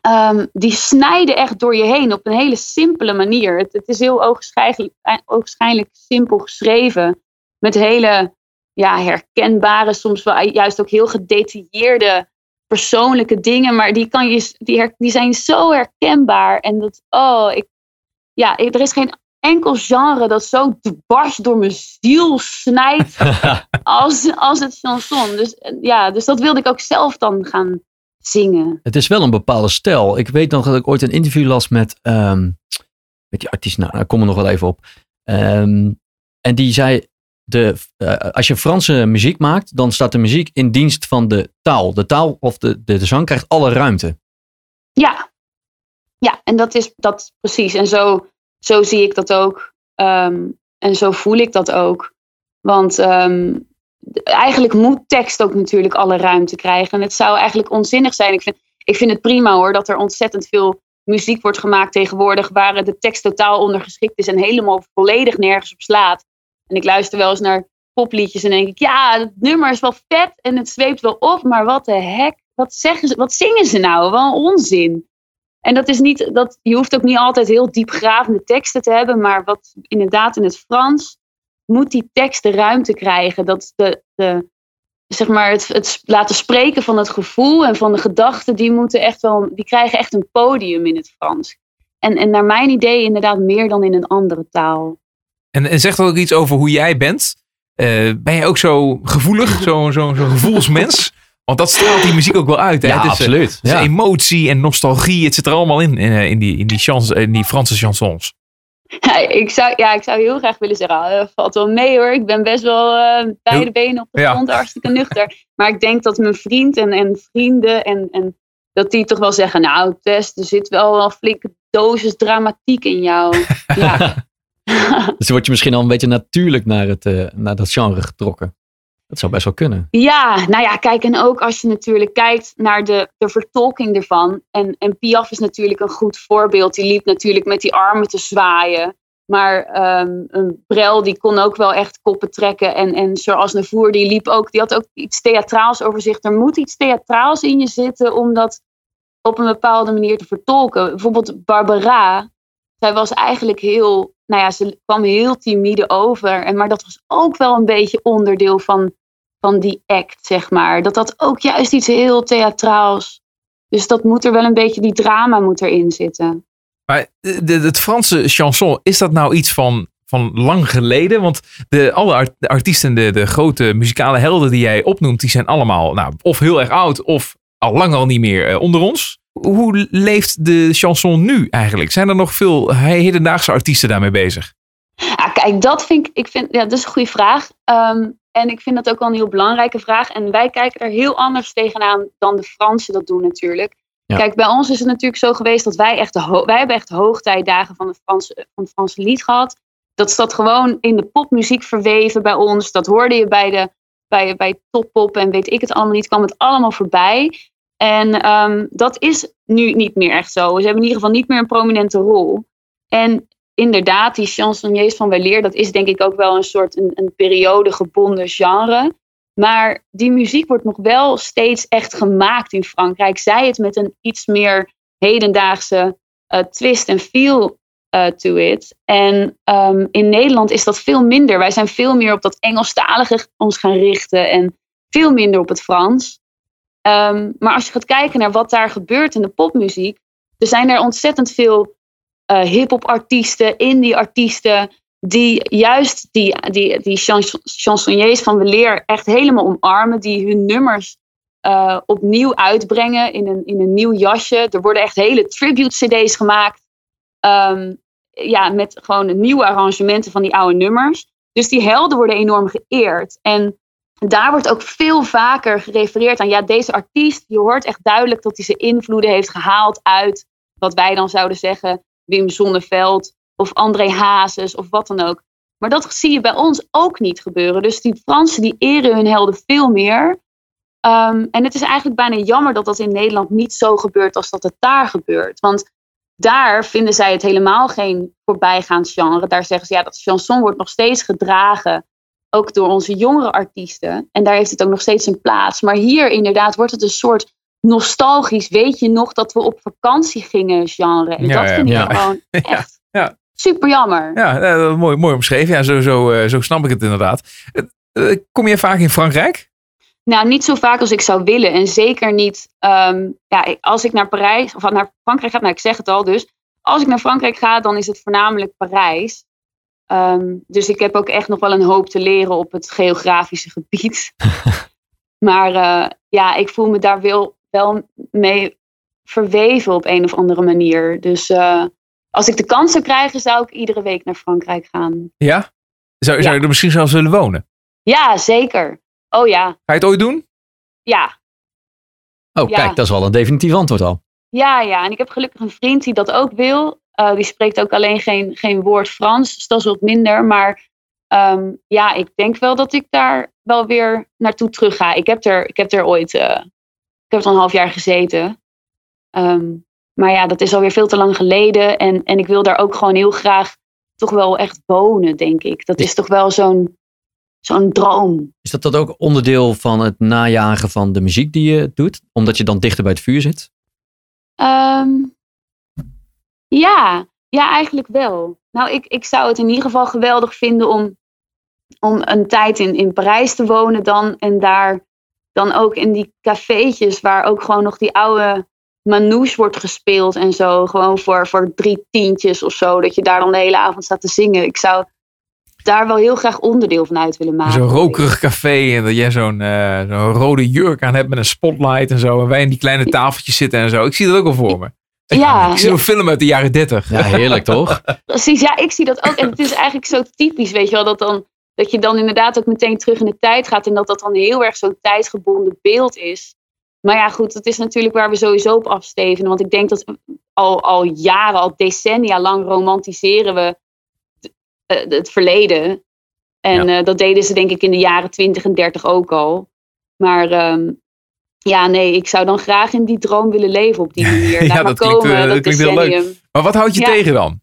ehm, die snijden echt door je heen op een hele simpele manier. Het, is heel ogenschijnlijk simpel geschreven. Met hele ja, herkenbare, soms wel juist ook heel gedetailleerde persoonlijke dingen. Maar die, kan je, die, die zijn zo herkenbaar. En dat, oh, ik, ja, er is geen enkel genre dat zo dwars door mijn ziel snijdt als, als het chanson. Dus, eh, ja, dus dat wilde ik ook zelf dan gaan zingen. Het is wel een bepaalde stijl. Ik weet nog dat ik ooit een interview las met. ehm met die artiest, nou, daar kom er nog wel even op. Ehm, en die zei. De, eh, als je Franse muziek maakt, dan staat de muziek in dienst van de taal. De taal of de, de, de zang krijgt alle ruimte. Ja, ja en dat is dat precies. En zo, zo zie ik dat ook. Ehm, en zo voel ik dat ook. Want ehm, eigenlijk moet tekst ook natuurlijk alle ruimte krijgen. En het zou eigenlijk onzinnig zijn. Ik vind, ik vind het prima hoor dat er ontzettend veel muziek wordt gemaakt tegenwoordig, waar de tekst totaal ondergeschikt is en helemaal volledig nergens op slaat. En ik luister wel eens naar popliedjes en denk ik, ja, het nummer is wel vet en het zweept wel op, maar wat de hek, wat, zeggen ze, wat zingen ze nou? Wel onzin. En dat is niet, dat, je hoeft ook niet altijd heel diepgravende teksten te hebben, maar wat inderdaad in het Frans moet die tekst de ruimte krijgen. Dat de, de, zeg maar het, het laten spreken van het gevoel en van de gedachten, die, moeten echt wel, die krijgen echt een podium in het Frans. En, en naar mijn idee inderdaad meer dan in een andere taal. En, en zegt dat ook iets over hoe jij bent? Eh, ben je ook zo gevoelig, zo'n zo, zo gevoelsmens? Want dat straalt die muziek ook wel uit. Hè? Ja, Het is, eh, absoluut. het is Ja. emotie en nostalgie. Het zit er allemaal in, eh, in, die, in, die, chans, in die Franse chansons. Ja, ik zou, ja, ik zou heel graag willen zeggen, dat valt wel mee hoor. Ik ben best wel eh, beide benen op de Ja. grond, hartstikke nuchter. Maar ik denk dat mijn vriend en, en vrienden, en, en dat die toch wel zeggen, nou Tess, er zit wel een flinke dosis dramatiek in jou. ja. Dus word je misschien al een beetje natuurlijk naar, het, eh, naar dat genre getrokken. Dat zou best wel kunnen. Ja, nou ja, kijk, en ook als je natuurlijk kijkt naar de, de vertolking ervan. En, en Piaf is natuurlijk een goed voorbeeld. Die liep natuurlijk met die armen te zwaaien. Maar ehm, een Brel die kon ook wel echt koppen trekken. En, en Charles Navour die liep ook, die had ook iets theatraals over zich. Er moet iets theatraals in je zitten om dat op een bepaalde manier te vertolken. Bijvoorbeeld Barbara, zij was eigenlijk heel, nou ja, ze kwam heel timide over. En, maar dat was ook wel een beetje onderdeel van, van die act, zeg maar. Dat dat ook juist iets heel theatraals. Dus dat moet er wel een beetje, die drama moet erin zitten. Maar de, de- het Franse chanson, is dat nou iets van, van lang geleden? Want de, alle art- de artiesten, de, de grote muzikale helden die jij opnoemt, die zijn allemaal nou, of heel erg oud of al lang al niet meer eh, onder ons. Hoe leeft de chanson nu eigenlijk? Zijn er nog veel hedendaagse artiesten daarmee bezig? Ja, kijk, dat vind ik, ik vind, ja, dat is een goede vraag. Ehm, en ik vind dat ook wel een heel belangrijke vraag. En wij kijken er heel anders tegenaan dan de Fransen dat doen natuurlijk. Ja. Kijk, bij ons is het natuurlijk zo geweest dat wij echt de wij hebben echt hoogtijdagen van, de Franse, van het Franse lied gehad. Dat staat gewoon in de popmuziek verweven bij ons. Dat hoorde je bij, de, bij, bij toppop en weet ik het allemaal niet. kwam het allemaal voorbij. En ehm, dat is nu niet meer echt zo. Ze hebben in ieder geval niet meer een prominente rol. En inderdaad, die chansonniers van weleer, dat is denk ik ook wel een soort een, een periodegebonden genre. Maar die muziek wordt nog wel steeds echt gemaakt in Frankrijk. Zij het met een iets meer hedendaagse eh, twist en feel eh, to it. En ehm, in Nederland is dat veel minder. Wij zijn veel meer op dat Engelstalige ons gaan richten en veel minder op het Frans. Ehm, maar als je gaat kijken naar wat daar gebeurt in de popmuziek, er zijn er ontzettend veel eh hip-hop artiesten, indie artiesten, die juist die, die, die chans- chansonniers van weleer echt helemaal omarmen, die hun nummers eh, opnieuw uitbrengen in een, in een nieuw jasje. Er worden echt hele tribute-CD's gemaakt. ehm, ja, met gewoon nieuwe arrangementen van die oude nummers. Dus die helden worden enorm geëerd. En daar wordt ook veel vaker gerefereerd aan, ja, deze artiest, je hoort echt duidelijk dat hij zijn invloeden heeft gehaald uit wat wij dan zouden zeggen, Wim Sonneveld of André Hazes of wat dan ook. Maar dat zie je bij ons ook niet gebeuren. Dus die Fransen die eren hun helden veel meer. Ehm, en het is eigenlijk bijna jammer dat dat in Nederland niet zo gebeurt als dat het daar gebeurt. Want daar vinden zij het helemaal geen voorbijgaand genre. Daar zeggen ze, ja, dat chanson wordt nog steeds gedragen. Ook door onze jongere artiesten. En daar heeft het ook nog steeds een plaats. Maar hier inderdaad wordt het een soort nostalgisch. Weet je nog dat we op vakantie gingen genre. En Ja, dat vind ja. ik gewoon echt ja. super jammer. Ja, eh, mooi, mooi omschreven. Ja, zo, zo, eh, zo snap ik het inderdaad. Eh, kom je vaak in Frankrijk? Nou, niet zo vaak als ik zou willen. En zeker niet ehm, ja, als ik naar Parijs of naar Frankrijk ga. Nou, ik zeg het al dus. Als ik naar Frankrijk ga, dan is het voornamelijk Parijs. Ehm, dus ik heb ook echt nog wel een hoop te leren op het geografische gebied. maar ja, ik voel me daar wel, wel mee verweven op een of andere manier. Dus eh, als ik de kans zou krijgen, zou ik iedere week naar Frankrijk gaan. Ja? Zou, zou Ja. je er misschien zelfs willen wonen? Ja, zeker. Oh ja, Ga je het ooit doen? ja. Oh, Ja. kijk, dat is wel een definitief antwoord al. Ja, ja, en ik heb gelukkig een vriend die dat ook wil. Eh, die spreekt ook alleen geen, geen woord Frans, dus dat is wat minder. Maar ehm, ja, ik denk wel dat ik daar wel weer naartoe terug ga. Ik heb er, ik heb er ooit, eh, heb er een half jaar gezeten. Ehm, Maar ja, dat is alweer veel te lang geleden. En, en ik wil daar ook gewoon heel graag toch wel echt wonen, denk ik. Dat is toch wel zo'n zo'n droom. Is dat, dat ook onderdeel van het najagen van de muziek die je doet? Omdat je dan dichter bij het vuur zit? Ehm, ja, ja, eigenlijk wel. Nou, ik, ik zou het in ieder geval geweldig vinden om, om een tijd in, in Parijs te wonen dan. En daar dan ook in die cafeetjes waar ook gewoon nog die oude manouche wordt gespeeld en zo. Gewoon voor, voor drie tientjes of zo. Dat je daar dan de hele avond staat te zingen. Ik zou daar wel heel graag onderdeel van uit willen maken. Zo'n rokerig café en dat jij zo'n eh, zo'n rode jurk aan hebt met een spotlight en zo. En wij in die kleine tafeltjes zitten en zo. Ik zie dat ook al voor me. Ja, Ik zie een film uit de jaren 30. Ja, heerlijk toch? Precies, ja, ik zie dat ook. En het is eigenlijk zo typisch, weet je wel, dat, dan, dat je dan inderdaad ook meteen terug in de tijd gaat. En dat dat dan heel erg zo'n tijdgebonden beeld is. Maar ja, goed, dat is natuurlijk waar we sowieso op afstevenen. Want ik denk dat al, al jaren, al decennia lang romantiseren we eh, het verleden. En eh, dat deden ze denk ik in de jaren 20 en 30 ook al. Maar ehm, ja, nee, ik zou dan graag in die droom willen leven op die manier. Ja, Laat maar dat klinkt, komen, eh, dat klinkt heel leuk. Maar wat houdt je Ja. tegen dan?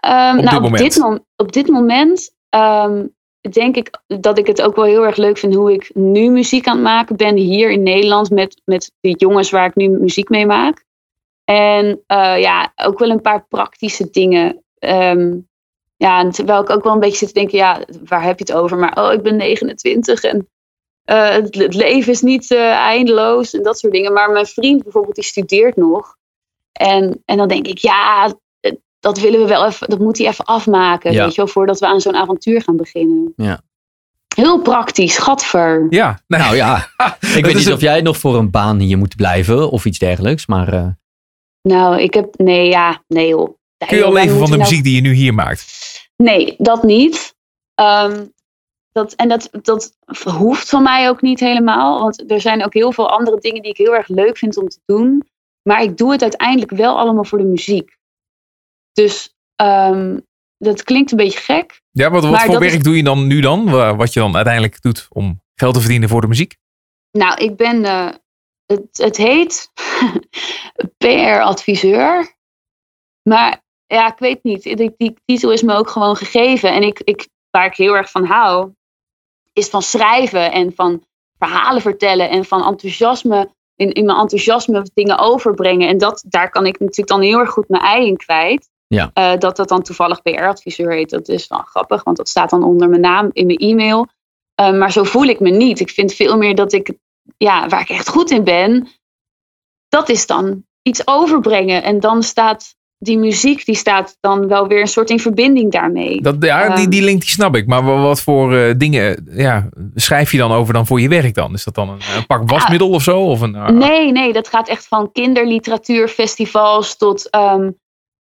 Op nou, dit moment? Op dit, mom- op dit moment ehm, denk ik dat ik het ook wel heel erg leuk vind hoe ik nu muziek aan het maken ben hier in Nederland met, met de jongens waar ik nu muziek mee maak. En eh, ja, ook wel een paar praktische dingen. Ehm, ja, terwijl ik ook wel een beetje zit te denken, ja, waar heb je het over? Maar oh, ik ben 29 en eh, het, leven is niet eh, eindeloos en dat soort dingen. Maar mijn vriend bijvoorbeeld, die studeert nog. En, en dan denk ik, ja, dat willen we wel even, dat moet hij even afmaken, Ja. weet je wel, voordat we aan zo'n avontuur gaan beginnen. Ja. Heel praktisch, gadver. Ja, nou, Nou ja, ik weet niet een- of jij nog voor een baan hier moet blijven of iets dergelijks. Maar eh, Nou, ik heb, nee, ja, nee joh. Kun je al leven van de nou- muziek die je nu hier maakt? Nee, dat niet. Ehm, dat, en dat, dat hoeft van mij ook niet helemaal. Want er zijn ook heel veel andere dingen die ik heel erg leuk vind om te doen. Maar ik doe het uiteindelijk wel allemaal voor de muziek. Dus ehm, dat klinkt een beetje gek. Ja, wat, wat voor werk is- doe je dan nu dan? Wa- Wat je dan uiteindelijk doet om geld te verdienen voor de muziek? Nou, ik ben. eh, het, het heet PR-adviseur. Maar ja, ik weet niet. Die, die titel is me ook gewoon gegeven. En ik, ik, waar ik heel erg van hou, is van schrijven en van verhalen vertellen en van enthousiasme. In, in mijn enthousiasme dingen overbrengen. En dat, daar kan ik natuurlijk dan heel erg goed mijn ei in kwijt. Ja. Eh, dat dat dan toevallig PR-adviseur heet. Dat is wel grappig, want dat staat dan onder mijn naam in mijn e-mail. Eh, maar zo voel ik me niet. Ik vind veel meer dat ik, ja, waar ik echt goed in ben, dat is dan iets overbrengen. En dan staat die muziek, die staat dan wel weer een soort in verbinding daarmee. Dat, ja, die, Ehm. die link die snap ik. Maar wa- wat voor eh, dingen ja, schrijf je dan over dan voor je werk dan? Is dat dan een, een pak wasmiddel of zo? Of een, eh, Nee, nee, dat gaat echt van kinderliteratuurfestivals tot ehm,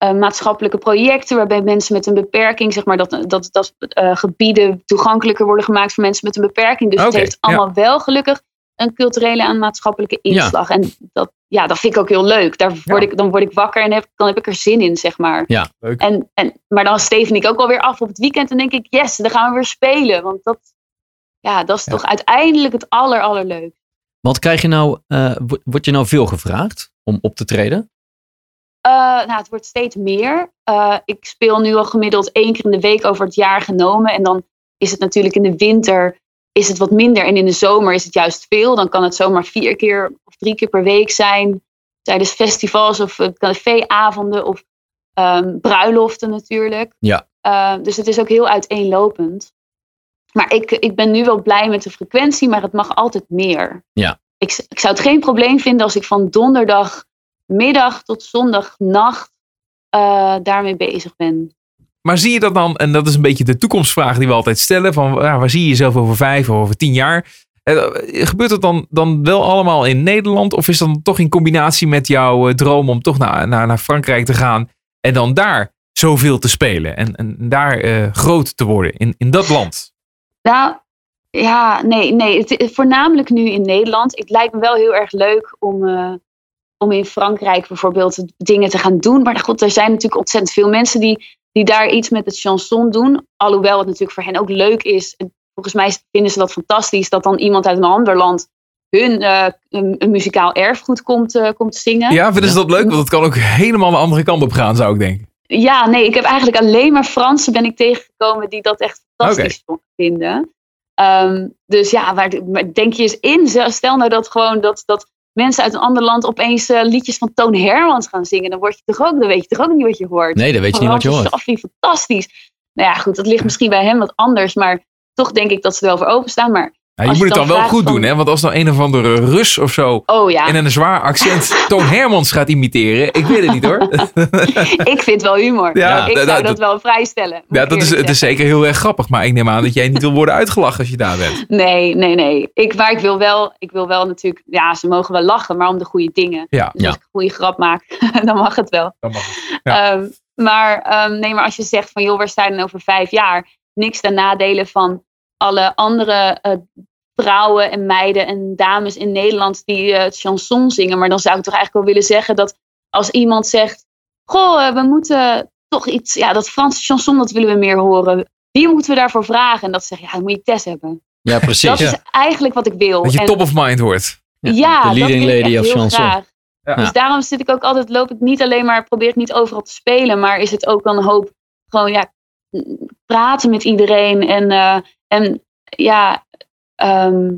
eh, maatschappelijke projecten waarbij mensen met een beperking, zeg maar, dat, dat, dat eh, gebieden toegankelijker worden gemaakt voor mensen met een beperking. Dus het heeft allemaal wel gelukkig een culturele en maatschappelijke inslag. En dat, ja, dat vind ik ook heel leuk. Daar word Ja. ik, dan word ik wakker en heb, dan heb ik er zin in, zeg maar. Ja, leuk. En, en, maar dan steven ik ook alweer af op het weekend en denk ik, yes, dan gaan we weer spelen. Want dat, ja, dat is Ja. toch uiteindelijk het aller, allerleukste. Want krijg je nou, eh, wo- word je nou veel gevraagd om op te treden? Eh, nou, het wordt steeds meer. Eh, ik speel nu al gemiddeld één keer in de week over het jaar genomen. En dan is het natuurlijk in de winter is het wat minder. En in de zomer is het juist veel. Dan kan het zomaar vier keer of drie keer per week zijn. Tijdens festivals of eh, caféavonden of ehm, bruiloften natuurlijk. Ja. Dus het is ook heel uiteenlopend. Maar ik, ik ben nu wel blij met de frequentie, maar het mag altijd meer. Ja. Ik, ik zou het geen probleem vinden als ik van donderdagmiddag tot zondagnacht eh, daarmee bezig ben. Maar zie je dat dan, en dat is een beetje de toekomstvraag die we altijd stellen, van ja, waar zie je jezelf over vijf of over tien jaar? Eh, gebeurt dat dan, dan wel allemaal in Nederland? Of is dat dan toch in combinatie met jouw eh, droom om toch naar, naar, naar Frankrijk te gaan en dan daar zoveel te spelen en, en daar groot te worden in, in dat land? Nou, ja, nee, nee. Het, voornamelijk nu in Nederland. Het lijkt me wel heel erg leuk om, om in Frankrijk bijvoorbeeld dingen te gaan doen. Maar goed, er zijn natuurlijk ontzettend veel mensen die, die daar iets met het chanson doen. Alhoewel het natuurlijk voor hen ook leuk is. En volgens mij vinden ze dat fantastisch dat dan iemand uit een ander land hun eh, een, een muzikaal erfgoed komt, eh, komt zingen. Ja, vinden ze dat leuk? Want het kan ook helemaal de andere kant op gaan, zou ik denken. Ja, nee, ik heb eigenlijk alleen maar Fransen ben ik tegengekomen die dat echt fantastisch vinden. Ehm, dus ja, waar, maar denk je eens in, stel nou dat gewoon dat, dat mensen uit een ander land opeens eh, liedjes van Toon Hermans gaan zingen. Dan, word je toch ook, dan weet je toch ook niet wat je hoort. Nee, dan weet je niet wat je hoort. Safi, fantastisch. Nou ja, goed, dat ligt misschien bij hem wat anders. Maar toch denk ik dat ze er wel voor openstaan. Maar Ja, je Als moet het dan dan wel goed van- doen, hè? Want als nou een of andere Rus of zo oh ja, in een zwaar accent Toon Hermans gaat imiteren, ik weet het niet hoor. ik vind wel humor. Ja, ik da- zou da- dat wel vrijstellen. Ja, dat is, het is zeker heel erg grappig, maar ik neem aan dat jij niet wil worden uitgelachen als je daar bent. Nee, nee, nee. Ik, maar ik wil, wel, ik wil wel natuurlijk, ja, ze mogen wel lachen, maar om de goede dingen. Ja, Dus als ik een goede grap maak, dan mag het wel. dat mag. Ja. Ehm, maar, nee, maar als je zegt van joh, waar sta je dan over vijf jaar? Niks ten nadelen van alle andere eh, vrouwen en meiden en dames in Nederland die het chanson zingen. Maar dan zou ik toch eigenlijk wel willen zeggen dat als iemand zegt, goh, eh, we moeten toch iets, ja, dat Franse chanson, dat willen we meer horen. Wie moeten we daarvoor vragen? En dat zeg je, ja, dan moet je Tess hebben. Ja, precies. Dat is eigenlijk wat ik wil. Dat je En- top of mind wordt. ja, de dat leading ik lady echt of heel chanson. graag. Ja. Dus daarom zit ik ook altijd, loop ik niet alleen maar, probeer ik niet overal te spelen, maar is het ook dan een hoop gewoon ja, praten met iedereen en, eh, en ja, ehm,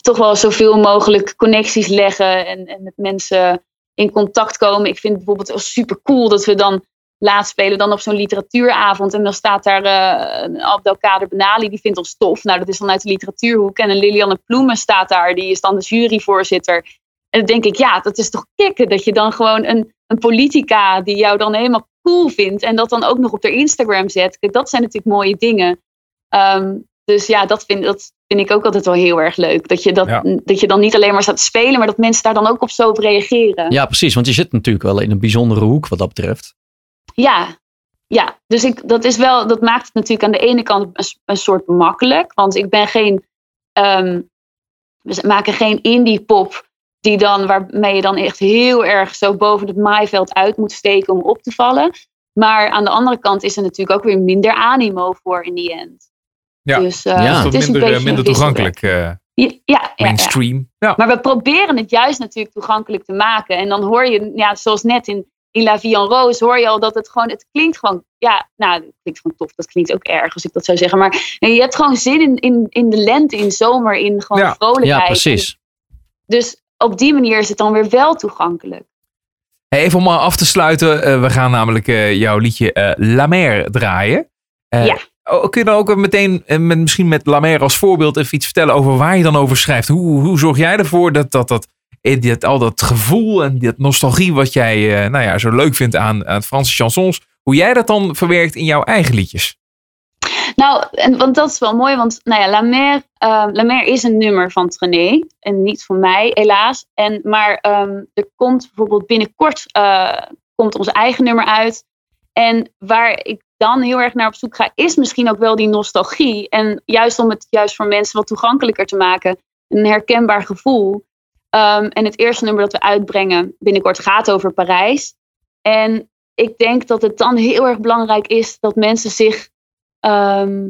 toch wel zoveel mogelijk connecties leggen en, en met mensen in contact komen. Ik vind het bijvoorbeeld super cool dat we dan laat spelen dan op zo'n literatuuravond en dan staat daar eh Abdelkader Benali, die vindt ons tof. Nou, dat is dan uit de literatuurhoek. En Lilianne Ploemen staat daar, die is dan de juryvoorzitter. En dan denk ik, ja, dat is toch kicken dat je dan gewoon een, een politica die jou dan helemaal cool vindt en dat dan ook nog op haar Instagram zet. Kijk, dat zijn natuurlijk mooie dingen. Ehm, dus ja, dat vind, dat vind ik ook altijd wel heel erg leuk. Dat je, dat, Ja. dat je dan niet alleen maar staat te spelen, maar dat mensen daar dan ook op zo op reageren. Ja, precies. Want je zit natuurlijk wel in een bijzondere hoek wat dat betreft. Ja, ja. dus ik, dat, is wel, dat maakt het natuurlijk aan de ene kant een soort makkelijk. Want ik ben geen. ehm, we maken geen indie pop die dan, waarmee je dan echt heel erg zo boven het maaiveld uit moet steken om op te vallen. Maar aan de andere kant is er natuurlijk ook weer minder animo voor in die end. Ja. Dus uh, Ja. Dat is het wat is een minder, beetje minder een wisselwerk. toegankelijk, eh, Ja, ja, ja, ja. mainstream. Ja. Maar we proberen het juist natuurlijk toegankelijk te maken. En dan hoor je, ja, zoals net in, in La Vie en Rose, hoor je al dat het gewoon, het klinkt gewoon, ja, nou, het klinkt gewoon tof. Dat klinkt ook erg als ik dat zou zeggen. Maar je hebt gewoon zin in, in, in de lente, in zomer, in gewoon Ja. vrolijkheid. Ja, precies. Dus op die manier is het dan weer wel toegankelijk. Even om af te sluiten. eh, we gaan namelijk eh, jouw liedje eh, La Mer draaien. Ja. kun je dan ook meteen, met, misschien met La Mer als voorbeeld, even iets vertellen over waar je dan over schrijft? Hoe, hoe zorg jij ervoor dat, dat, dat, dat al dat gevoel en dat nostalgie wat jij nou ja, zo leuk vindt aan, aan Franse chansons, hoe jij dat dan verwerkt in jouw eigen liedjes? Nou, en, want dat is wel mooi, want nou ja, La eh, Mer is een nummer van Trené en niet van mij, helaas. En, maar ehm, er komt bijvoorbeeld binnenkort eh, komt ons eigen nummer uit. En waar ik dan heel erg naar op zoek ga, is misschien ook wel die nostalgie. En juist om het juist voor mensen wat toegankelijker te maken, een herkenbaar gevoel. Ehm, en het eerste nummer dat we uitbrengen binnenkort gaat over Parijs. En ik denk dat het dan heel erg belangrijk is dat mensen zich Ehm,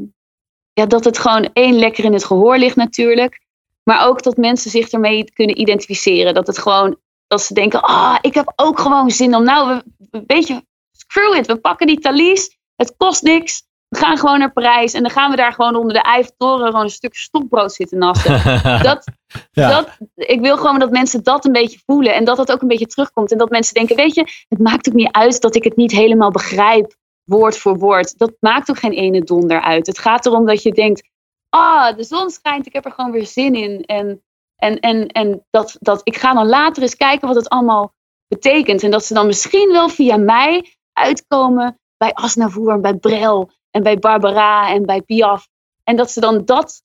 ja, dat het gewoon één lekker in het gehoor ligt natuurlijk. Maar ook dat mensen zich ermee kunnen identificeren. Dat het gewoon, dat ze denken, ah, ik heb ook gewoon zin om, nou, we, je, screw it, we pakken die talies, het kost niks. We gaan gewoon naar Parijs en dan gaan we daar gewoon onder de Eiffeltoren gewoon een stuk stokbrood zitten nassen. dat, Ja. dat, ik wil gewoon dat mensen dat een beetje voelen en dat dat ook een beetje terugkomt. En dat mensen denken, weet je, het maakt ook niet uit dat ik het niet helemaal begrijp, woord voor woord. Dat maakt ook geen ene donder uit. Het gaat erom dat je denkt, ah, de zon schijnt, ik heb er gewoon weer zin in. En, en, en, en dat, dat, ik ga dan later eens kijken wat het allemaal betekent. En dat ze dan misschien wel via mij uitkomen bij Asnavour, bij Brel en bij Barbara en bij Piaf. En dat ze dan dat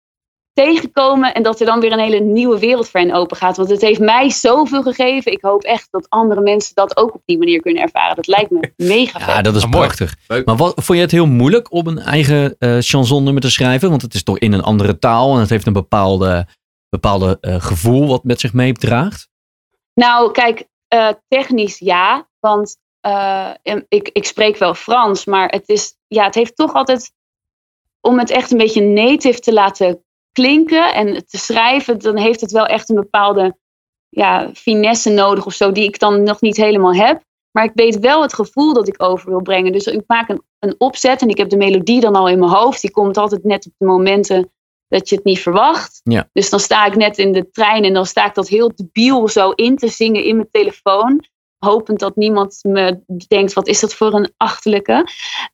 tegenkomen en dat er dan weer een hele nieuwe wereld voor hen open gaat. Want het heeft mij zoveel gegeven. Ik hoop echt dat andere mensen dat ook op die manier kunnen ervaren. Dat lijkt me mega vet. Ja, dat is Ah, prachtig. Leuk. Maar wat, vond je het heel moeilijk om een eigen eh chansonnummer te schrijven? Want het is toch in een andere taal en het heeft een bepaalde, bepaalde eh, gevoel wat met zich meedraagt. Nou, kijk, eh, technisch ja. Want eh, ik, ik spreek wel Frans, maar het, is, ja, het heeft toch altijd. Om het echt een beetje native te laten klinken en te schrijven, dan heeft het wel echt een bepaalde ja, finesse nodig of zo, die ik dan nog niet helemaal heb. Maar ik weet wel het gevoel dat ik over wil brengen. Dus ik maak een, een opzet en ik heb de melodie dan al in mijn hoofd. Die komt altijd net op de momenten dat je het niet verwacht. Ja. Dus dan sta ik net in de trein en dan sta ik dat heel debiel zo in te zingen in mijn telefoon. Hopend dat niemand me denkt, wat is dat voor een achterlijke.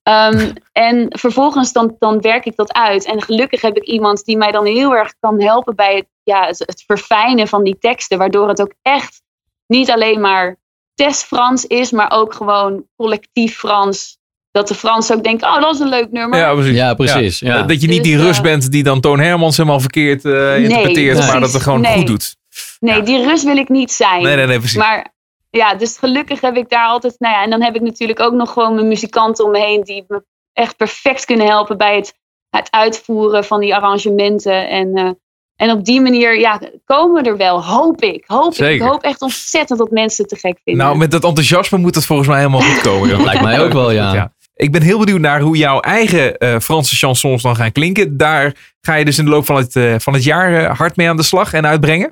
Ehm, en vervolgens dan, dan werk ik dat uit. En gelukkig heb ik iemand die mij dan heel erg kan helpen bij het, ja, het, het verfijnen van die teksten. Waardoor het ook echt niet alleen maar test-Frans is, maar ook gewoon collectief Frans. Dat de Fransen ook denken, oh dat is een leuk nummer. Ja, precies. Ja, precies. Ja. Dat je niet die Dus, Rus eh, bent die dan Toon Hermans helemaal verkeerd eh, interpreteert, nee. maar dat het gewoon Nee. goed doet. Nee, Ja. die rust wil ik niet zijn. Nee, nee, nee, precies. Maar ja, dus gelukkig heb ik daar altijd. Nou ja, en dan heb ik natuurlijk ook nog gewoon mijn muzikanten om me heen die me echt perfect kunnen helpen bij het, het uitvoeren van die arrangementen. En, eh, en op die manier ja, komen we er wel, hoop ik. Hoop ik. Zeker. ik hoop echt ontzettend dat mensen het te gek vinden. Nou, met dat enthousiasme moet het volgens mij helemaal goed komen. joh. Lijkt mij ook wel, ja. Ik ben heel benieuwd naar hoe jouw eigen eh, Franse chansons dan gaan klinken. Daar ga je dus in de loop van het, eh, van het jaar hard mee aan de slag en uitbrengen.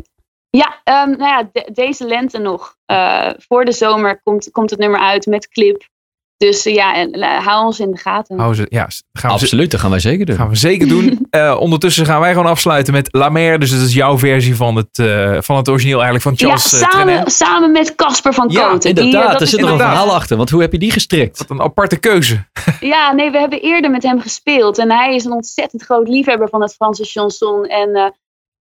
Ja, ehm, nou ja, de- deze lente nog. Eh, voor de zomer komt, komt het nummer uit met clip. Dus eh, ja, en, eh, hou ons in de gaten. Hou ze, ja, gaan we, Absoluut, dat gaan wij zeker doen. gaan we zeker doen. Eh, ondertussen gaan wij gewoon afsluiten met La Mer. Dus dat is jouw versie van het, eh, van het origineel eigenlijk van ja, Charles Trenet. samen, samen met Casper van Ja. Die, eh, Inderdaad, dat er zit nog een verhaal achter. Want hoe heb je die gestrikt? Wat een aparte keuze. Ja, nee, we hebben eerder met hem gespeeld. En hij is een ontzettend groot liefhebber van het Franse chanson. En, eh,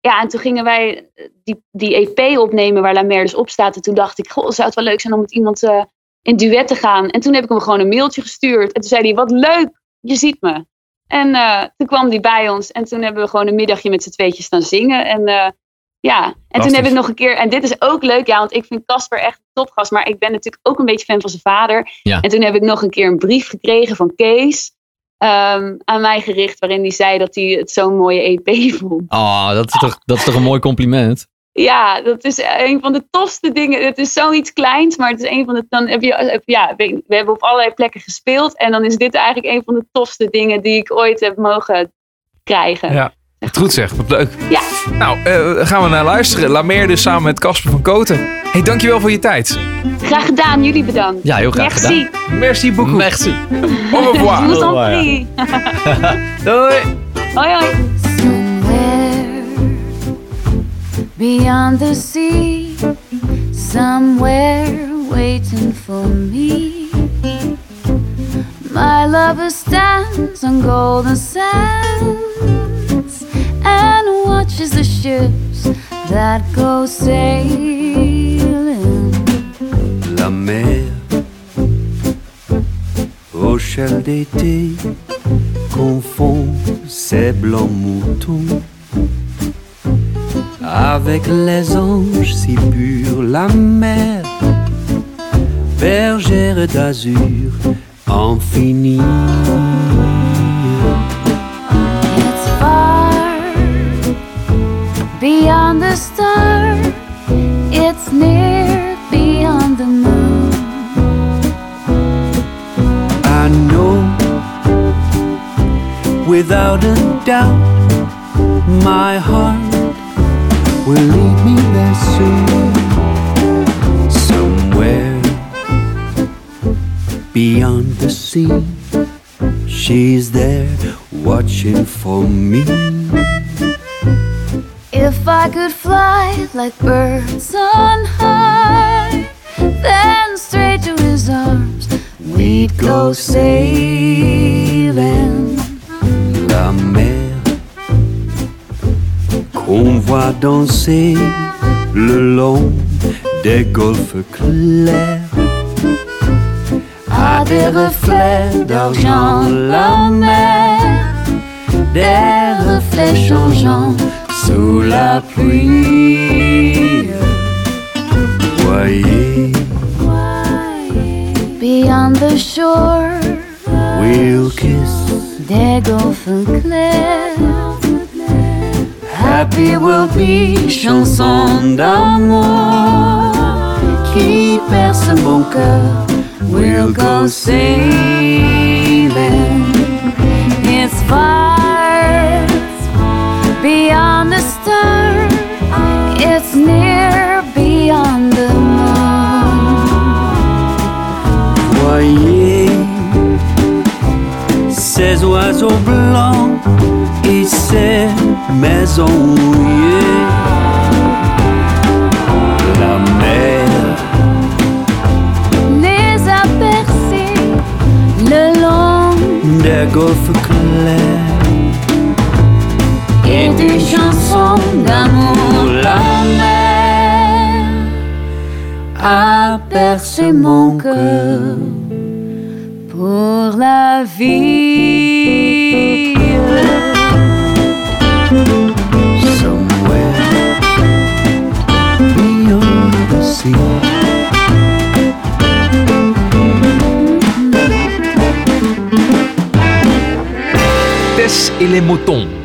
ja, en toen gingen wij eh, die, die EP opnemen waar La Mer dus op staat. En toen dacht ik, goh, zou het wel leuk zijn om met iemand eh, in duet te gaan. En toen heb ik hem gewoon een mailtje gestuurd. En toen zei hij, wat leuk, je ziet me. En eh, toen kwam hij bij ons. En toen hebben we gewoon een middagje met z'n tweetjes staan zingen. En ja, en toen heb ik nog een keer... En dit is ook leuk, ja, want ik vind Casper echt een topgast. Maar ik ben natuurlijk ook een beetje fan van zijn vader. Ja. En toen heb ik nog een keer een brief gekregen van Kees ehm, aan mij gericht, waarin hij zei dat hij het zo'n mooie EP vond. Oh, dat is, toch, dat is toch een mooi compliment? Ja, dat is een van de tofste dingen. Het is zoiets kleins, maar het is een van de. Dan heb je, heb- ja, we we hebben op allerlei plekken gespeeld. En dan is dit eigenlijk een van de tofste dingen die ik ooit heb mogen krijgen. Ja. Goed zeg, wat leuk. Ja. Nou, eh, gaan we naar luisteren. La Mer dus samen met Casper van Koten. Hey, dankjewel voor je tijd. Graag gedaan, jullie bedankt. Ja, heel graag Merci. Merci beaucoup. Merci. Au revoir. Doei. Hoi hoi. Somewhere beyond the sea, somewhere waiting for me. My lover stands on golden sands and watches the ships that go sailing. La mer, Rochelle d'été, confond ses blancs moutons avec les anges si purs. La mer, bergère d'azur infinie. Beyond the star. It's near beyond the moon. I know without a doubt my heart will lead me there soon. Somewhere beyond the sea, she's there watching for me. If I could fly like birds on high, then straight to his arms we'd go sailing. La mer qu'on voit danser le long des golfes clairs. À des reflets d'argent, la mer, des reflets changeants sous la pluie. Voyez, Beyond the shore, we'll kiss. des golfes clairs. Happy will be, chanson d'amour qui perce mon cœur. We'll go sailing. It's far beyond the stars, it's near beyond the moon. Voyez ces oiseaux blancs et ces maisons des chansons d'amour. La mer a percé mon cœur pour la vie. somewhere et les moutons.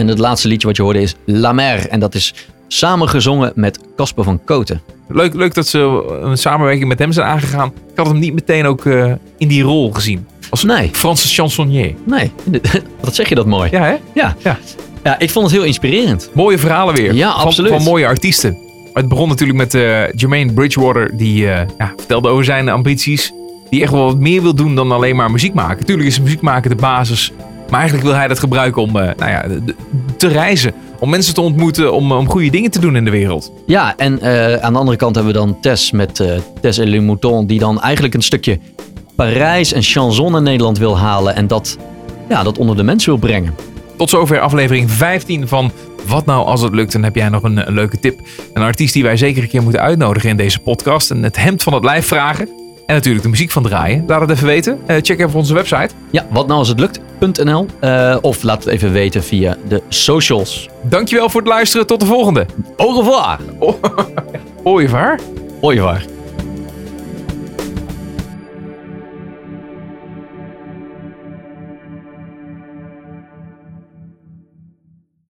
En het laatste liedje wat je hoorde is La Mer. En dat is samengezongen met Casper van Koten. Leuk, leuk dat ze een samenwerking met hem zijn aangegaan. Ik had hem niet meteen ook eh, in die rol gezien. Als Nee. Franse chansonnier. Nee, wat zeg je dat mooi. Ja, hè? Ja. Ja. Ja, ik vond het heel inspirerend. Mooie verhalen weer. Ja, van, absoluut. Van mooie artiesten. Het begon natuurlijk met eh, Jermaine Bridgewater. Die eh, ja, vertelde over zijn ambities. Die echt wel wat meer wil doen dan alleen maar muziek maken. Tuurlijk is muziek maken de basis. Maar eigenlijk wil hij dat gebruiken om eh, nou ja, te reizen. Om mensen te ontmoeten. Om, om goede dingen te doen in de wereld. Ja, en eh, aan de andere kant hebben we dan Tess met eh Tess et Le Mouton. Die dan eigenlijk een stukje Parijs en chanson in Nederland wil halen. En dat, ja, dat onder de mensen wil brengen. Tot zover aflevering 15 van Wat nou als het lukt. En heb jij nog een, een leuke tip? Een artiest die wij zeker een keer moeten uitnodigen in deze podcast. En het hemd van het lijf vragen. En natuurlijk de muziek van draaien. Laat het even weten. Eh, check even onze website. Ja, wat nou als het lukt.nl. Eh, of laat het even weten via de socials. Dankjewel voor het luisteren. Tot de volgende. Au revoir. Oh.